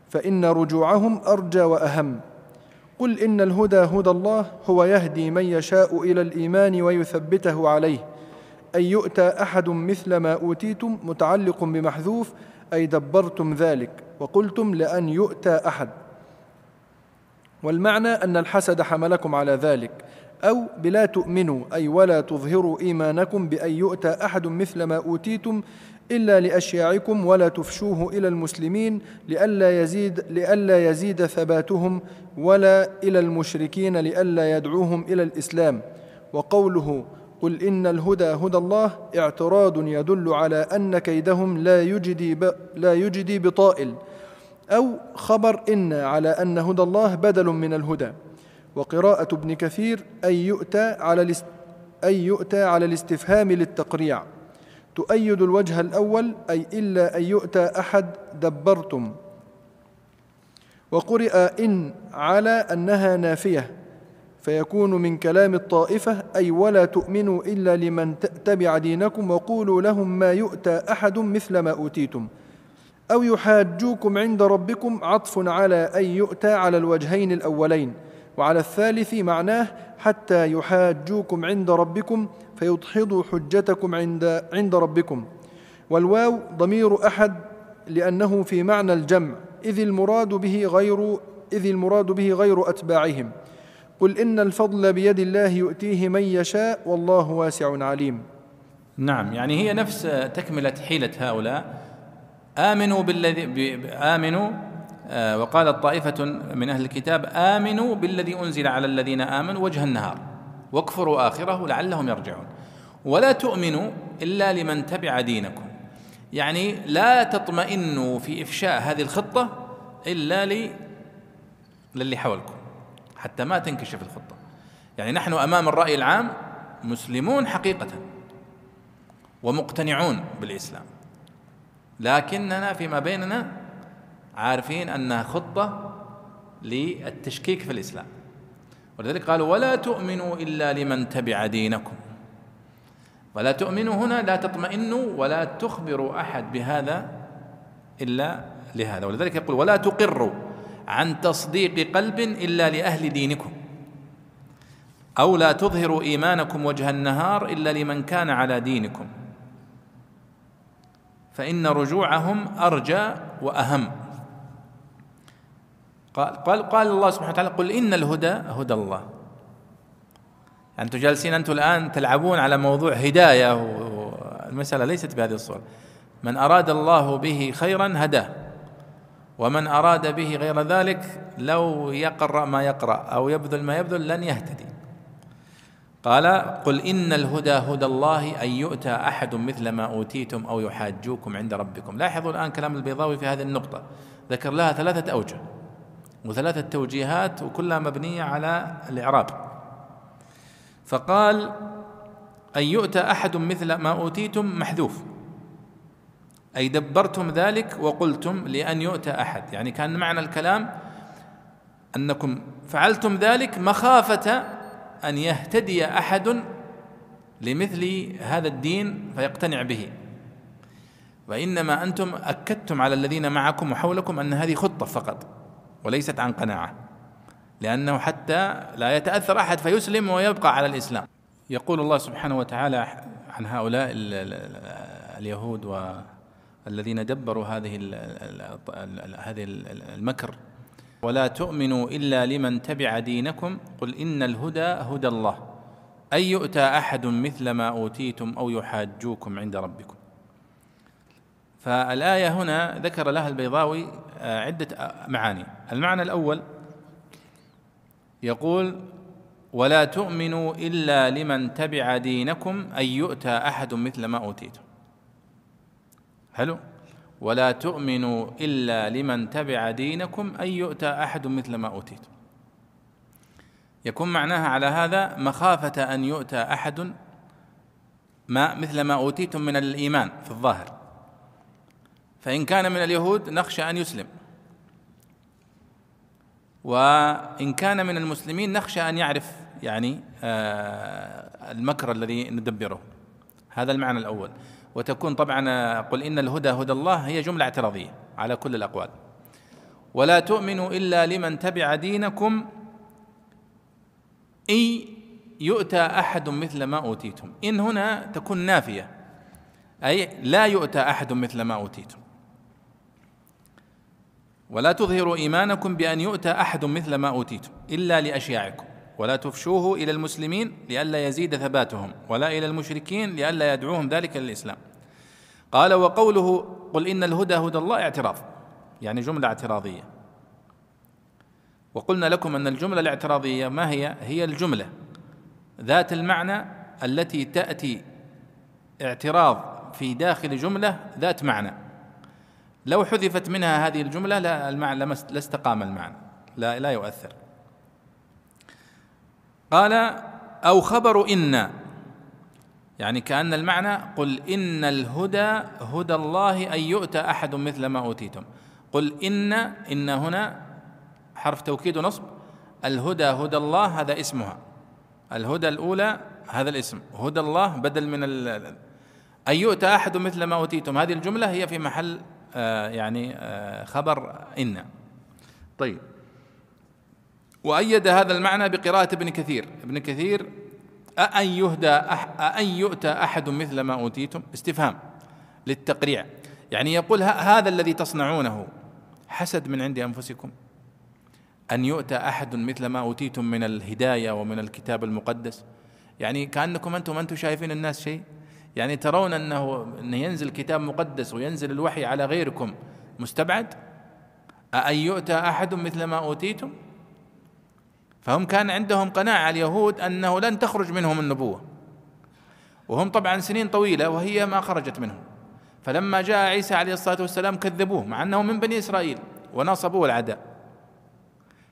S2: فإن رجوعهم أرجى وأهم قل إن الهدى هدى الله هو يهدي من يشاء إلى الإيمان ويثبته عليه أن يؤتى أحد مثل ما أوتيتم متعلق بمحذوف أي دبرتم ذلك وقلتم لأن يؤتى أحد والمعنى أن الحسد حملكم على ذلك أو بلا تؤمنوا أي ولا تظهروا إيمانكم بأن يؤتى أحد مثل ما أوتيتم إلا لأشياعكم ولا تفشوه إلى المسلمين لئلا يزيد لئلا يزيد ثباتهم ولا إلى المشركين لئلا يدعوهم إلى الإسلام. وقوله قل إن الهدى هدى الله اعتراض يدل على أن كيدهم لا يجدي لا يجدي بطائل. أو خبر إن على أن هدى الله بدل من الهدى. وقراءة ابن كثير أي يؤتى على الاست أي يؤتى على الاستفهام للتقريع. تؤيد الوجه الأول أي إلا أن يؤتى أحد دبرتم. وقرئ إن على أنها نافية. فيكون من كلام الطائفة أي ولا تؤمنوا إلا لمن تبع دينكم وقولوا لهم ما يؤتى أحد مثل ما أوتيتم. أو يحاجوكم عند ربكم عطف على أن يؤتى على الوجهين الأولين. وعلى الثالث معناه حتى يحاجوكم عند ربكم فيدحضوا حجتكم عند عند ربكم. والواو ضمير أحد لأنه في معنى الجمع إذ المراد به غير إذ المراد به غير أتباعهم. قل إن الفضل بيد الله يؤتيه من يشاء والله واسع عليم.
S1: نعم يعني هي نفس تكملة حيلة هؤلاء. آمنوا بالذي آمنوا آه وقالت طائفة من أهل الكتاب آمنوا بالذي أنزل على الذين آمنوا وجه النهار. واكفروا آخره لعلهم يرجعون. ولا تؤمنوا إلا لمن تبع دينكم. يعني لا تطمئنوا في إفشاء هذه الخطة إلا لي للي حولكم حتى ما تنكشف الخطة. يعني نحن أمام الرأي العام مسلمون حقيقة ومقتنعون بالإسلام. لكننا فيما بيننا عارفين انها خطة للتشكيك في الإسلام. ولذلك قالوا ولا تؤمنوا إلا لمن تبع دينكم. ولا تؤمنوا هنا لا تطمئنوا ولا تخبروا أحد بهذا إلا لهذا. ولذلك يقول ولا تقروا عن تصديق قلب إلا لأهل دينكم. أو لا تظهروا إيمانكم وجه النهار إلا لمن كان على دينكم. فإن رجوعهم أرجى وأهم. قال, قال, قال الله سبحانه وتعالى قل إن الهدى هدى الله. أنتم جالسين أنتم الآن تلعبون على موضوع هداية المسألة ليست بهذه الصورة. من أراد الله به خيرا هداه ومن أراد به غير ذلك لو يقرأ ما يقرأ أو يبذل ما يبذل لن يهتدي. قال قل إن الهدى هدى الله أن يؤتى أحد مثل ما أوتيتم أو يحاجوكم عند ربكم. لاحظوا الآن كلام البيضاوي في هذه النقطة. ذكر لها ثلاثة أوجه وثلاثة توجيهات وكلها مبنية على الإعراب. فقال أن يؤتى أحد مثل ما أوتيتم محذوف. أي دبرتم ذلك وقلتم لأن يؤتى أحد. يعني كان معنى الكلام أنكم فعلتم ذلك مخافة أن يهتدي أحد لمثل هذا الدين فيقتنع به. وإنما أنتم أكدتم على الذين معكم وحولكم أن هذه خطة فقط وليست عن قناعة لأنه حتى لا يتأثر أحد فيسلم ويبقى على الإسلام. يقول الله سبحانه وتعالى عن هؤلاء اليهود والذين دبروا هذه هذه المكر. ولا تؤمنوا إلا لمن تبع دينكم قل إن الهدى هدى الله. أن يؤتى أحد مثل ما أوتيتم أو يحاجوكم عند ربكم. فالآية هنا ذكر لها البيضاوي آه، عدة معاني. المعنى الأول يقول ولا تؤمنوا إلا لمن تبع دينكم أن يؤتى أحد مثل ما أوتيتم. حلو؟ ولا تؤمنوا إلا لمن تبع دينكم أن يؤتى أحد مثل ما أوتيتم. يكون معناها على هذا مخافة أن يؤتى أحد ما مثل ما أوتيتم من الإيمان في الظاهر. فإن كان من اليهود نخشى أن يسلم. وإن كان من المسلمين نخشى أن يعرف يعني آه، المكر الذي ندبره. هذا المعنى الأول. وتكون طبعا قل إن الهدى هدى الله هي جملة اعتراضية على كل الأقوال. ولا تؤمنوا إلا لمن تبع دينكم إن يؤتى أحد مثل ما أوتيتم. إن هنا تكون نافية أي لا يؤتى أحد مثل ما أوتيتم. ولا تظهروا إيمانكم بأن يؤتى أحد مثل ما أوتيتم إلا لأشياعكم. ولا تفشوه إلى المسلمين لئلا يزيد ثباتهم ولا إلى المشركين لئلا يدعوهم ذلك للإسلام. قال وقوله قل إن الهدى هدى الله اعتراض يعني جملة اعتراضية. وقلنا لكم أن الجملة الاعتراضية ما هي؟ هي الجملة ذات المعنى التي تأتي اعتراض في داخل جملة ذات معنى. لو حذفت منها هذه الجملة لا المعنى لاستقام المعنى لا لا يؤثر. قال أو خبر إن. يعني كأن المعنى قل إن الهدى هدى الله أن يؤتى أحد مثل ما أوتيتم. قل إن إن هنا حرف توكيد ونصب. الهدى هدى الله هذا اسمها. الهدى الأولى هذا الاسم. هدى الله بدل من أن يؤتى أحد مثل ما أوتيتم. هذه الجملة هي في محل آه يعني آه خبر إن. طيب. وأيد هذا المعنى بقراءة ابن كثير. ابن كثير أأن يهدى أأن يؤتى أحد مثل ما أوتيتم؟ استفهام للتقريع. يعني يقول هذا الذي تصنعونه حسد من عند أنفسكم؟ أن يؤتى أحد مثل ما أوتيتم من الهداية ومن الكتاب المقدس؟ يعني كأنكم أنتم أنتم شايفين الناس شيء؟ يعني ترون أنه أن ينزل كتاب مقدس وينزل الوحي على غيركم مستبعد؟ أأن يؤتى أحد مثل ما أوتيتم؟ فهم كان عندهم قناعة اليهود أنه لن تخرج منهم النبوة. وهم طبعا سنين طويلة وهي ما خرجت منهم. فلما جاء عيسى عليه الصلاة والسلام كذبوه مع أنه من بني إسرائيل ونصبوه العداء.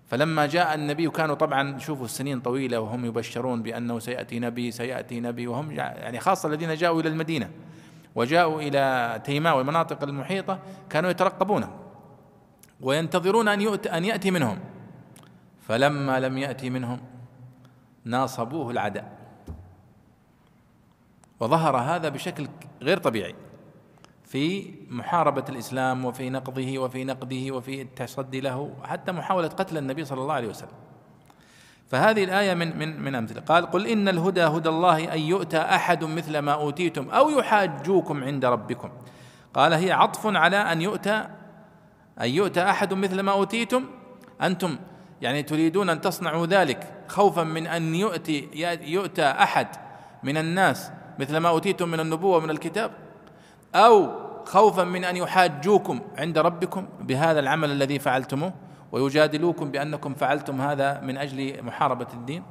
S1: فلما جاء النبي وكانوا طبعا شوفوا السنين طويلة وهم يبشرون بأنه سيأتي نبي سيأتي نبي وهم يعني خاصة الذين جاءوا إلى المدينة وجاءوا إلى تيماء والمناطق المحيطة كانوا يترقبونه وينتظرون أن يؤتي, أن يأتي منهم. فلما لم يأتي منهم ناصبوه العداء وظهر هذا بشكل غير طبيعي في محاربة الإسلام وفي نقضه وفي نقده وفي التصدي له حتى محاولة قتل النبي صلى الله عليه وسلم. فهذه الآية من من من أمثلة. قال قل إن الهدى هدى الله أن يؤتى أحد مثل ما أوتيتم أو يحاجوكم عند ربكم. قال هي عطف على أن يؤتى أن يؤتى أحد مثل ما أوتيتم. أنتم يعني تريدون أن تصنعوا ذلك خوفا من أن يؤتي يؤتى أحد من الناس مثل ما أوتيتم من النبوة ومن الكتاب؟ أو خوفا من أن يحاجوكم عند ربكم بهذا العمل الذي فعلتموه ويجادلوكم بأنكم فعلتم هذا من أجل محاربة الدين؟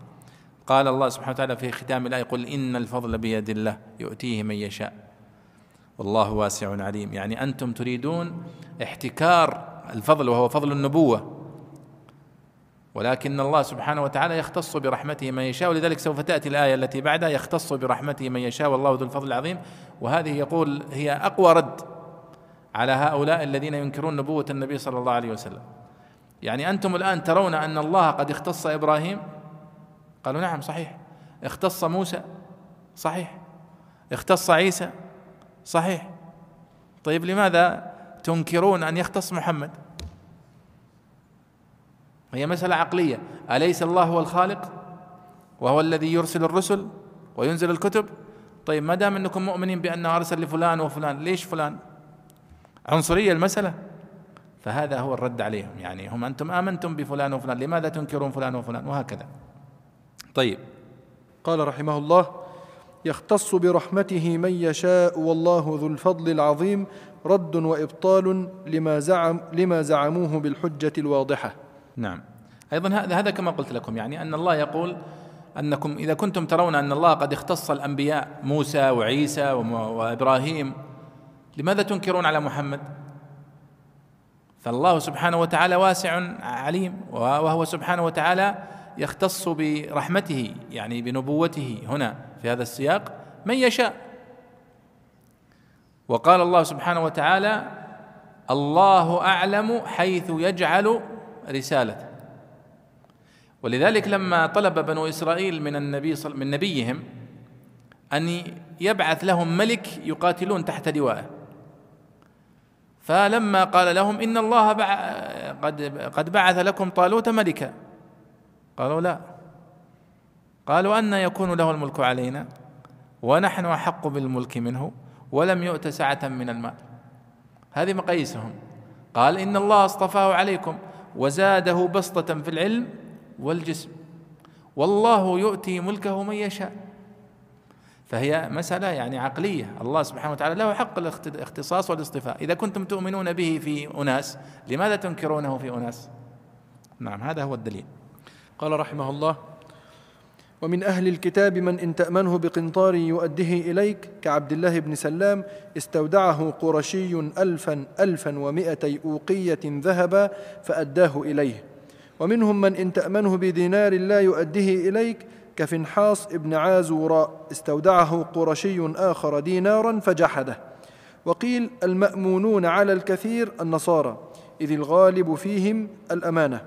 S1: قال الله سبحانه وتعالى في ختام الآية قل إن الفضل بيد الله يؤتيه من يشاء. والله واسع عليم. يعني أنتم تريدون احتكار الفضل وهو فضل النبوة. ولكن الله سبحانه وتعالى يختص برحمته من يشاء ولذلك سوف تأتي الآية التي بعدها يختص برحمته من يشاء والله ذو الفضل العظيم. وهذه يقول هي أقوى رد على هؤلاء الذين ينكرون نبوة النبي صلى الله عليه وسلم. يعني أنتم الآن ترون أن الله قد اختص إبراهيم؟ قالوا نعم صحيح. اختص موسى؟ صحيح. اختص عيسى؟ صحيح. طيب لماذا تنكرون أن يختص محمد؟ هي مسألة عقلية. أليس الله هو الخالق؟ وهو الذي يرسل الرسل وينزل الكتب؟ طيب ما دام أنكم مؤمنين بأنه أرسل لفلان وفلان ليش فلان؟ عنصرية المسألة. فهذا هو الرد عليهم. يعني هم أنتم آمنتم بفلان وفلان لماذا تنكرون فلان وفلان؟ وهكذا. طيب
S2: قال رحمه الله يختص برحمته من يشاء والله ذو الفضل العظيم رد وإبطال لما زعم لما زعموه بالحجة الواضحة.
S1: نعم. أيضا هذا كما قلت لكم يعني أن الله يقول أنكم إذا كنتم ترون أن الله قد اختص الأنبياء موسى وعيسى وإبراهيم لماذا تنكرون على محمد؟ فالله سبحانه وتعالى واسع عليم وهو سبحانه وتعالى يختص برحمته يعني بنبوته هنا في هذا السياق من يشاء وقال الله سبحانه وتعالى الله أعلم حيث يجعل رسالته ولذلك لما طلب بنو إسرائيل من النبي صل من نبيهم أن يبعث لهم ملك يقاتلون تحت لوائه فلما قال لهم إن الله قد قد بعث لكم طالوت ملكا. قالوا لا. قالوا أن يكون له الملك علينا ونحن أحق بالملك منه ولم يؤت سعة من المال هذه مقاييسهم. قال إن الله اصطفاه عليكم وزاده بسطة في العلم والجسم. والله يؤتي ملكه من يشاء. فهي مسألة يعني عقلية. الله سبحانه وتعالى له حق الاختصاص والاصطفاء. إذا كنتم تؤمنون به في أناس لماذا تنكرونه في أناس؟ نعم هذا هو الدليل.
S2: قال رحمه الله ومن أهل الكتاب من إن تأمنه بقنطار يؤديه إليك كعبد الله بن سلام استودعه قرشي ألفا ألفا ومائتي أوقية ذهبا فأداه إليه. ومنهم من إن تأمنه بدينار لا يؤديه إليك كفنحاص ابن عازوراء استودعه قرشي آخر دينارا فجحده. وقيل المأمونون على الكثير النصارى إذ الغالب فيهم الأمانة.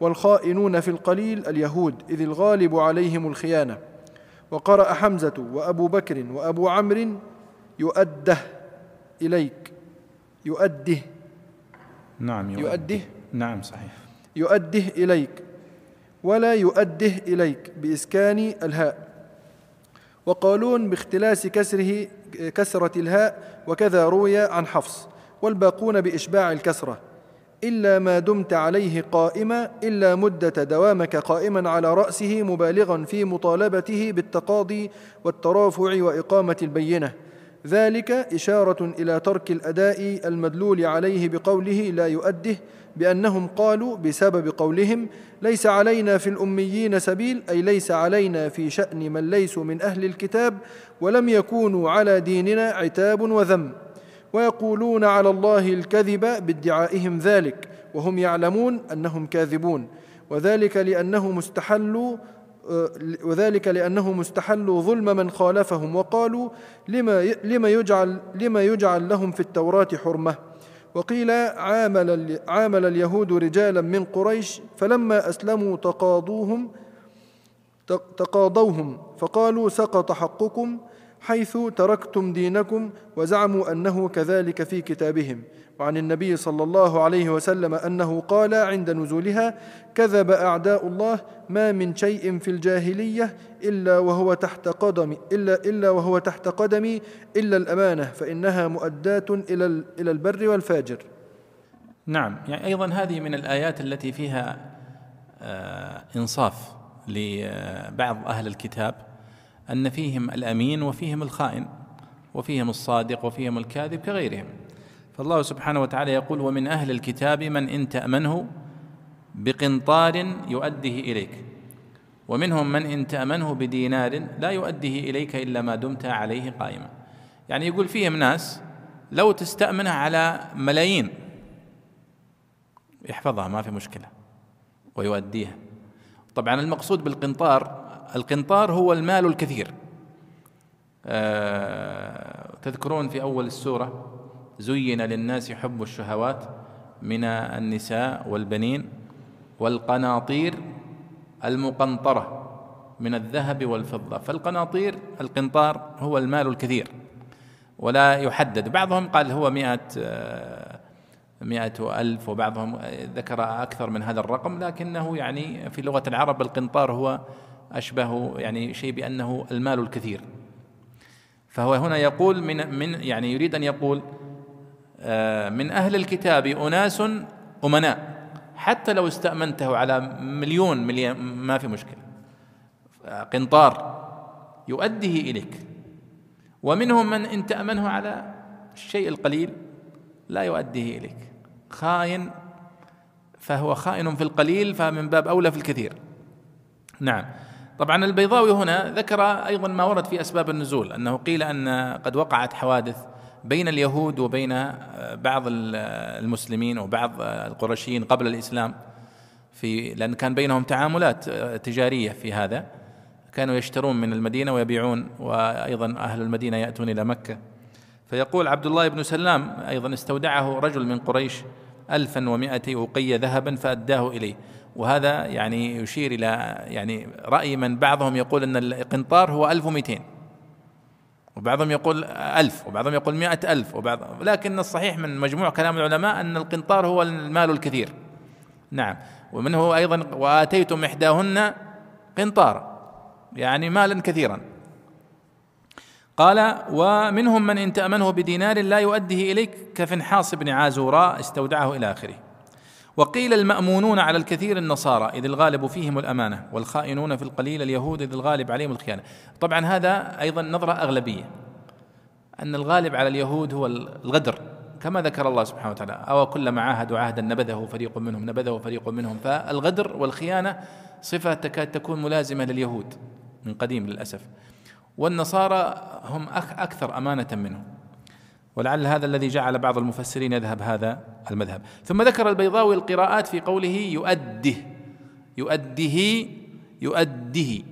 S2: والخائنون في القليل اليهود إذ الغالب عليهم الخيانة. وقرأ حمزة وأبو بكر وأبو عمرو يؤده إليك. يؤده.
S1: نعم
S2: يؤده, يؤده.
S1: نعم صحيح.
S2: يؤده إليك. ولا يؤده إليك بإسكان الهاء. وقالون باختلاس كسره كسرة الهاء وكذا روي عن حفص. والباقون بإشباع الكسرة. إلا ما دمت عليه قائما إلا مدة دوامك قائما على رأسه مبالغا في مطالبته بالتقاضي والترافع وإقامة البينة. ذلك إشارة إلى ترك الأداء المدلول عليه بقوله لا يؤده بأنهم قالوا بسبب قولهم ليس علينا في الأميين سبيل أي ليس علينا في شأن من ليسوا من أهل الكتاب ولم يكونوا على ديننا عتاب وذم. ويقولون على الله الكذب بادعائهم ذلك وهم يعلمون أنهم كاذبون. وذلك لأنه مستحل وذلك لأنه مستحل ظلم من خالفهم وقالوا لما لما يجعل لما يجعل لهم في التوراة حرمة. وقيل عامل عامل اليهود رجالا من قريش فلما أسلموا تقاضوهم تقاضوهم فقالوا سقط حقكم حيث تركتم دينكم وزعموا أنه كذلك في كتابهم. وعن النبي صلى الله عليه وسلم أنه قال عند نزولها كذب أعداء الله ما من شيء في الجاهلية إلا وهو تحت قدمي الا إلا وهو تحت قدمي إلا الأمانة فإنها مؤداة إلى إلى البر والفاجر.
S1: نعم. يعني أيضا هذه من الآيات التي فيها آه إنصاف لبعض أهل الكتاب. أن فيهم الأمين وفيهم الخائن وفيهم الصادق وفيهم الكاذب كغيرهم. فالله سبحانه وتعالى يقول ومن أهل الكتاب من إن تأمنه بقنطار يؤديه إليك ومنهم من إن تأمنه بدينار لا يؤديه إليك إلا ما دمت عليه قائما. يعني يقول فيهم ناس لو تستأمنها على ملايين يحفظها ما في مشكلة ويؤديها. طبعا المقصود بالقنطار القنطار هو المال الكثير. آه تذكرون في أول السورة زين للناس حب الشهوات من النساء والبنين والقناطير المقنطرة من الذهب والفضة. فالقناطير القنطار هو المال الكثير ولا يحدد. بعضهم قال هو مئة آه، مئة ألف وبعضهم ذكر أكثر من هذا الرقم لكنه يعني في لغة العرب القنطار هو أشبه يعني شيء بأنه المال الكثير. فهو هنا يقول من من يعني يريد أن يقول آه، من أهل الكتاب أناس أمناء حتى لو استأمنته على مليون مليون ما في مشكلة. قنطار يؤديه إليك. ومنهم من إن تأمنه على الشيء القليل لا يؤديه إليك. خائن فهو خائن في القليل فمن باب أولى في الكثير. نعم. طبعا البيضاوي هنا ذكر أيضا ما ورد في أسباب النزول أنه قيل أن قد وقعت حوادث بين اليهود وبين بعض المسلمين وبعض القرشيين قبل الإسلام في لأن كان بينهم تعاملات تجارية في هذا. كانوا يشترون من المدينة ويبيعون وأيضا أهل المدينة يأتون إلى مكة. فيقول عبد الله بن سلام أيضا استودعه رجل من قريش ألفا ومائة أوقية ذهبا فأداه إليه. وهذا يعني يشير إلى يعني رأي من بعضهم يقول أن القنطار هو ألف ومئتين. وبعضهم يقول ألف وبعضهم يقول مئة ألف وبعض لكن الصحيح من مجموع كلام العلماء أن القنطار هو المال الكثير. نعم. ومنه أيضا وآتيتم إحداهن قنطارا يعني مالا كثيرا. قال ومنهم من إن تأمنه بدينار لا يؤديه إليك كفنحاص بن عازوراء استودعه إلى آخره. وقيل المأمونون على الكثير النصارى إذ الغالب فيهم الأمانة والخائنون في القليل اليهود إذ الغالب عليهم الخيانة. طبعا هذا أيضا نظرة أغلبية أن الغالب على اليهود هو الغدر كما ذكر الله سبحانه وتعالى أو كلما عاهدوا عهدا نبذه فريق منهم نبذه فريق منهم. فالغدر والخيانة صفة تكاد تكون ملازمة لليهود من قديم للأسف. والنصارى هم أكثر أمانة منهم ولعل هذا الذي جعل بعض المفسرين يذهب هذا المذهب. ثم ذكر البيضاوي القراءات في قوله يؤده يؤده يؤده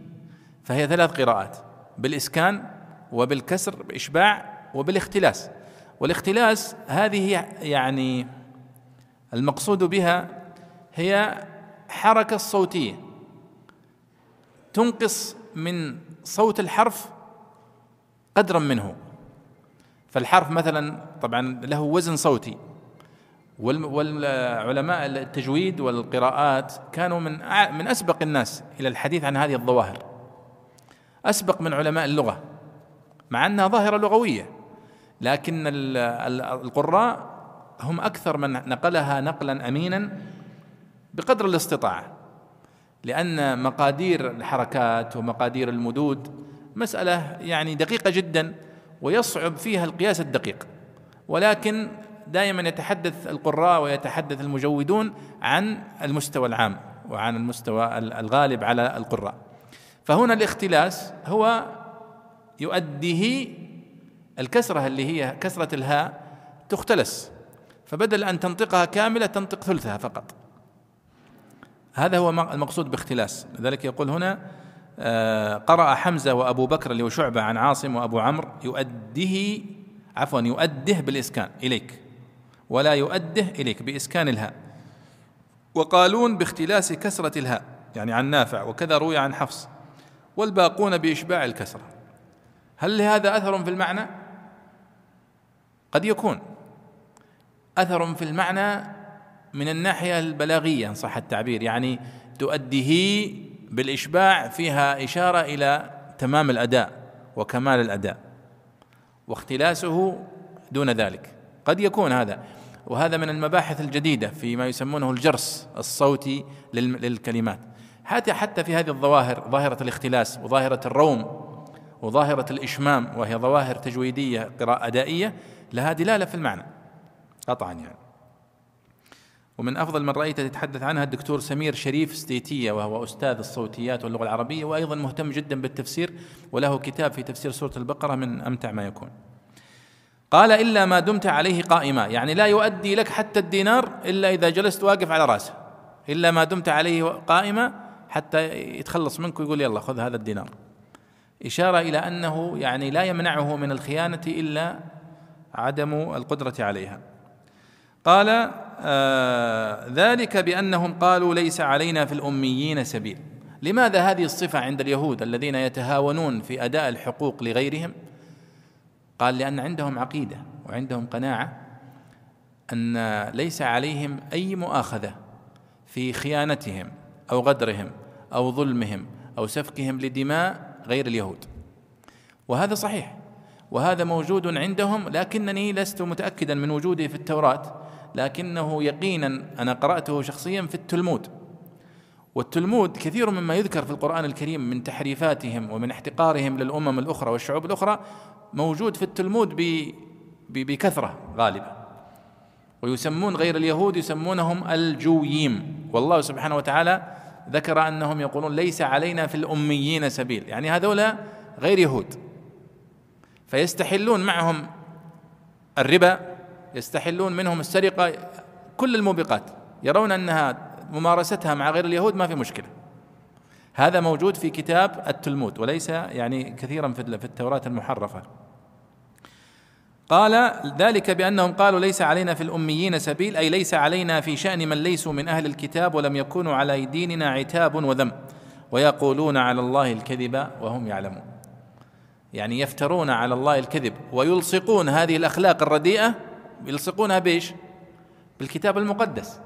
S1: فهي ثلاث قراءات بالإسكان وبالكسر بإشباع وبالاختلاس. والاختلاس هذه يعني المقصود بها هي حركة صوتية تنقص من صوت الحرف قدرا منه. فالحرف مثلا طبعا له وزن صوتي. والعلماء التجويد والقراءات كانوا من من أسبق الناس إلى الحديث عن هذه الظواهر. أسبق من علماء اللغة مع أنها ظاهرة لغوية. لكن القراء هم أكثر من نقلها نقلا امينا بقدر الاستطاعة. لأن مقادير الحركات ومقادير المدود مسألة يعني دقيقة جدا. ويصعب فيها القياس الدقيق. ولكن دائما يتحدث القراء ويتحدث المجودون عن المستوى العام وعن المستوى الغالب على القراء. فهنا الاختلاس هو يؤديه الكسرة اللي هي كسرة الهاء تختلس. فبدل أن تنطقها كاملة تنطق ثلثها فقط. هذا هو المقصود باختلاس. لذلك يقول هنا قرأ حمزة وأبو بكر اللي هو شعبة عن عاصم وأبو عمرو يؤده عفوا يؤده بالإسكان إليك. ولا يؤده إليك بإسكان الهاء. وقالون باختلاس كسرة الهاء يعني عن نافع وكذا روي عن حفص. والباقون بإشباع الكسرة. هل لهذا أثر في المعنى؟ قد يكون. أثر في المعنى من الناحية البلاغية إن صح التعبير. يعني تؤديه بالإشباع فيها إشارة إلى تمام الأداء وكمال الأداء واختلاسه دون ذلك. قد يكون هذا وهذا من المباحث الجديدة فيما يسمونه الجرس الصوتي للكلمات. حتى حتى في هذه الظواهر ظاهرة الاختلاس وظاهرة الروم وظاهرة الإشمام وهي ظواهر تجويدية قراءة أدائية لها دلالة في المعنى قطعا يعني. ومن أفضل من رأيت يتحدث عنها الدكتور سمير شريف ستيتية وهو أستاذ الصوتيات واللغة العربية وأيضا مهتم جدا بالتفسير وله كتاب في تفسير سورة البقرة من أمتع ما يكون. قال إلا ما دمت عليه قائما. يعني لا يؤدي لك حتى الدينار إلا إذا جلست واقف على رأسه. إلا ما دمت عليه قائما حتى يتخلص منك ويقول يلا خذ هذا الدينار. إشارة إلى أنه يعني لا يمنعه من الخيانة إلا عدم القدرة عليها. قال ذلك بأنهم قالوا ليس علينا في الأميين سبيل. لماذا هذه الصفة عند اليهود الذين يتهاونون في أداء الحقوق لغيرهم؟ قال لأن عندهم عقيدة وعندهم قناعة أن ليس عليهم أي مؤاخذة في خيانتهم أو غدرهم أو ظلمهم أو سفكهم لدماء غير اليهود. وهذا صحيح وهذا موجود عندهم لكنني لست متأكدا من وجوده في التوراة. لكنه يقينا أنا قرأته شخصيا في التلمود. والتلمود كثير مما يذكر في القرآن الكريم من تحريفاتهم ومن احتقارهم للأمم الأخرى والشعوب الأخرى موجود في التلمود بكثرة غالبا. ويسمون غير اليهود يسمونهم الجويم والله سبحانه وتعالى ذكر أنهم يقولون ليس علينا في الأميين سبيل. يعني هذولا غير يهود. فيستحلون معهم الربا يستحلون منهم السرقة كل الموبقات يرون أنها ممارستها مع غير اليهود ما في مشكلة. هذا موجود في كتاب التلمود وليس يعني كثيرا في التوراة المحرفة. قال ذلك بأنهم قالوا ليس علينا في الأميين سبيل أي ليس علينا في شأن من ليسوا من أهل الكتاب ولم يكونوا على ديننا عتاب وذم. ويقولون على الله الكذب وهم يعلمون. يعني يفترون على الله الكذب ويلصقون هذه الأخلاق الرديئة يلصقونها بإيش؟ بالكتاب المقدس.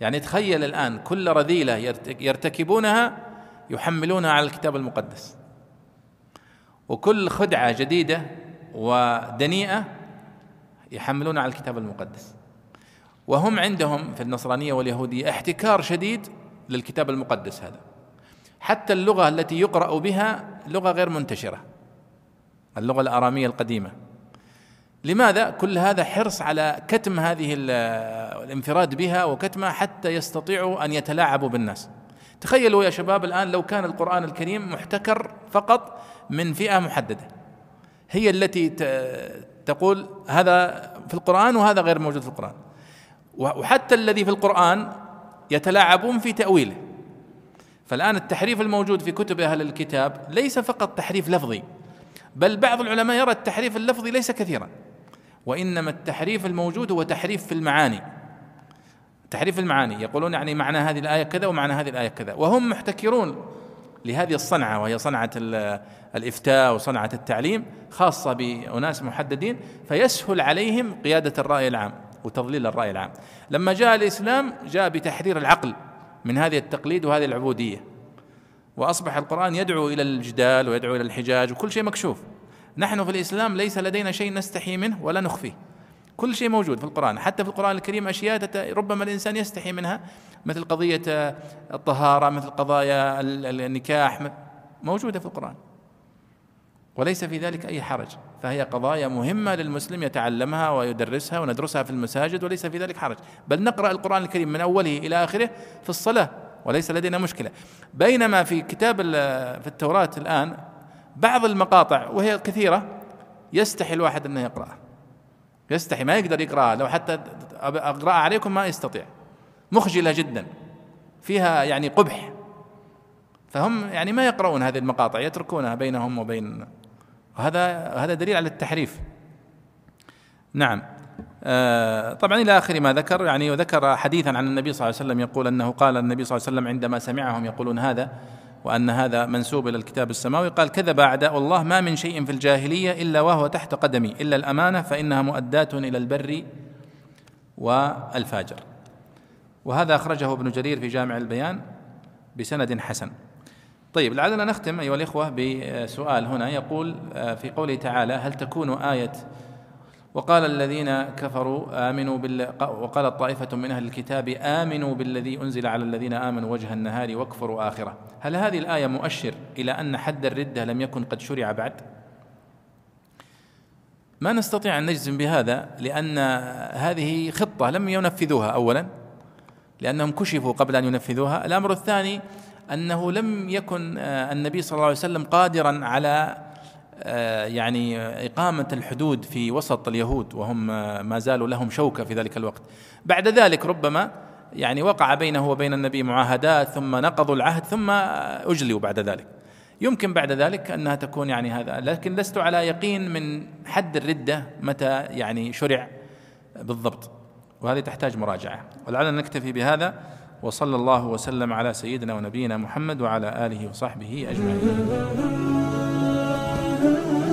S1: يعني تخيل الآن كل رذيلة يرتكبونها يحملونها على الكتاب المقدس. وكل خدعة جديدة ودنيئة يحملون على الكتاب المقدس. وهم عندهم في النصرانية واليهودية احتكار شديد للكتاب المقدس هذا. حتى اللغة التي يقرأ بها لغة غير منتشرة اللغة الآرامية القديمة. لماذا؟ كل هذا حرص على كتم هذه الانفراد بها وكتمها حتى يستطيعوا أن يتلاعبوا بالناس؟ تخيلوا يا شباب الآن لو كان القرآن الكريم محتكر فقط من فئة محددة. هي التي تقول هذا في القرآن وهذا غير موجود في القرآن. وحتى الذي في القرآن يتلاعبون في تأويله. فالآن التحريف الموجود في كتب أهل الكتاب ليس فقط تحريف لفظي بل بعض العلماء يرى التحريف اللفظي ليس كثيرا. وإنما التحريف الموجود هو تحريف في المعاني. تحريف المعاني. يقولون يعني معنى هذه الآية كذا ومعنى هذه الآية كذا. وهم محتكرون لهذه الصنعة وهي صنعة الإفتاء وصنعة التعليم خاصة بأناس محددين فيسهل عليهم قيادة الرأي العام وتضليل الرأي العام. لما جاء الإسلام جاء بتحرير العقل من هذه التقليد وهذه العبودية. وأصبح القرآن يدعو إلى الجدال ويدعو إلى الحجاج وكل شيء مكشوف. نحن في الإسلام ليس لدينا شيء نستحي منه ولا نخفيه كل شيء موجود في القرآن. حتى في القرآن الكريم أشياء ربما الإنسان يستحي منها مثل قضية الطهارة مثل قضايا النكاح موجودة في القرآن. وليس في ذلك أي حرج. فهي قضايا مهمة للمسلم يتعلمها ويدرسها وندرسها في المساجد وليس في ذلك حرج. بل نقرأ القرآن الكريم من أوله إلى آخره في الصلاة وليس لدينا مشكلة. بينما في كتاب في التوراة الآن بعض المقاطع وهي كثيرة يستحي الواحد أنه يقرأها يستحي ما يقدر يقرأها لو حتى أقرأها عليكم ما يستطيع. مخجلة جدا. فيها يعني قبح. فهم يعني ما يقرؤون هذه المقاطع يتركونها بينهم وبين. وهذا هذا دليل على التحريف. نعم. آه طبعا إلى آخر ما ذكر يعني وذكر حديثا عن النبي صلى الله عليه وسلم يقول أنه قال النبي صلى الله عليه وسلم عندما سمعهم يقولون هذا وأن هذا منسوب إلى الكتاب السماوي. قال كذب أعداء الله ما من شيء في الجاهلية إلا وهو تحت قدمي إلا الأمانة فإنها مؤداه إلى البر والفاجر. وهذا أخرجه ابن جرير في جامع البيان بسند حسن. طيب لعلنا نختم أيها الإخوة بسؤال هنا. يقول في قوله تعالى هل تكون آية وقال الذين كفروا آمنوا بالله وقال طائفة من أهل الكتاب آمنوا بالذي أنزل على الذين آمنوا وجه النهار واكفروا آخرة. هل هذه الآية مؤشر إلى أن حد الردة لم يكن قد شرع بعد؟ ما نستطيع أن نجزم بهذا لأن هذه خطة لم ينفذوها أولا لأنهم كشفوا قبل أن ينفذوها. الأمر الثاني أنه لم يكن النبي صلى الله عليه وسلم قادرا على آه، يعني إقامة الحدود في وسط اليهود وهم ما زالوا لهم شوكة في ذلك الوقت. بعد ذلك ربما يعني وقع بينه وبين النبي معاهدات ثم نقضوا العهد ثم أجلوا بعد ذلك. يمكن بعد ذلك أنها تكون يعني هذا لكن لست على يقين من حد الردة متى يعني شرع بالضبط. وهذه تحتاج مراجعة. ولعلنا نكتفي بهذا وصلى الله وسلم على سيدنا ونبينا محمد وعلى آله وصحبه أجمعين. Oh.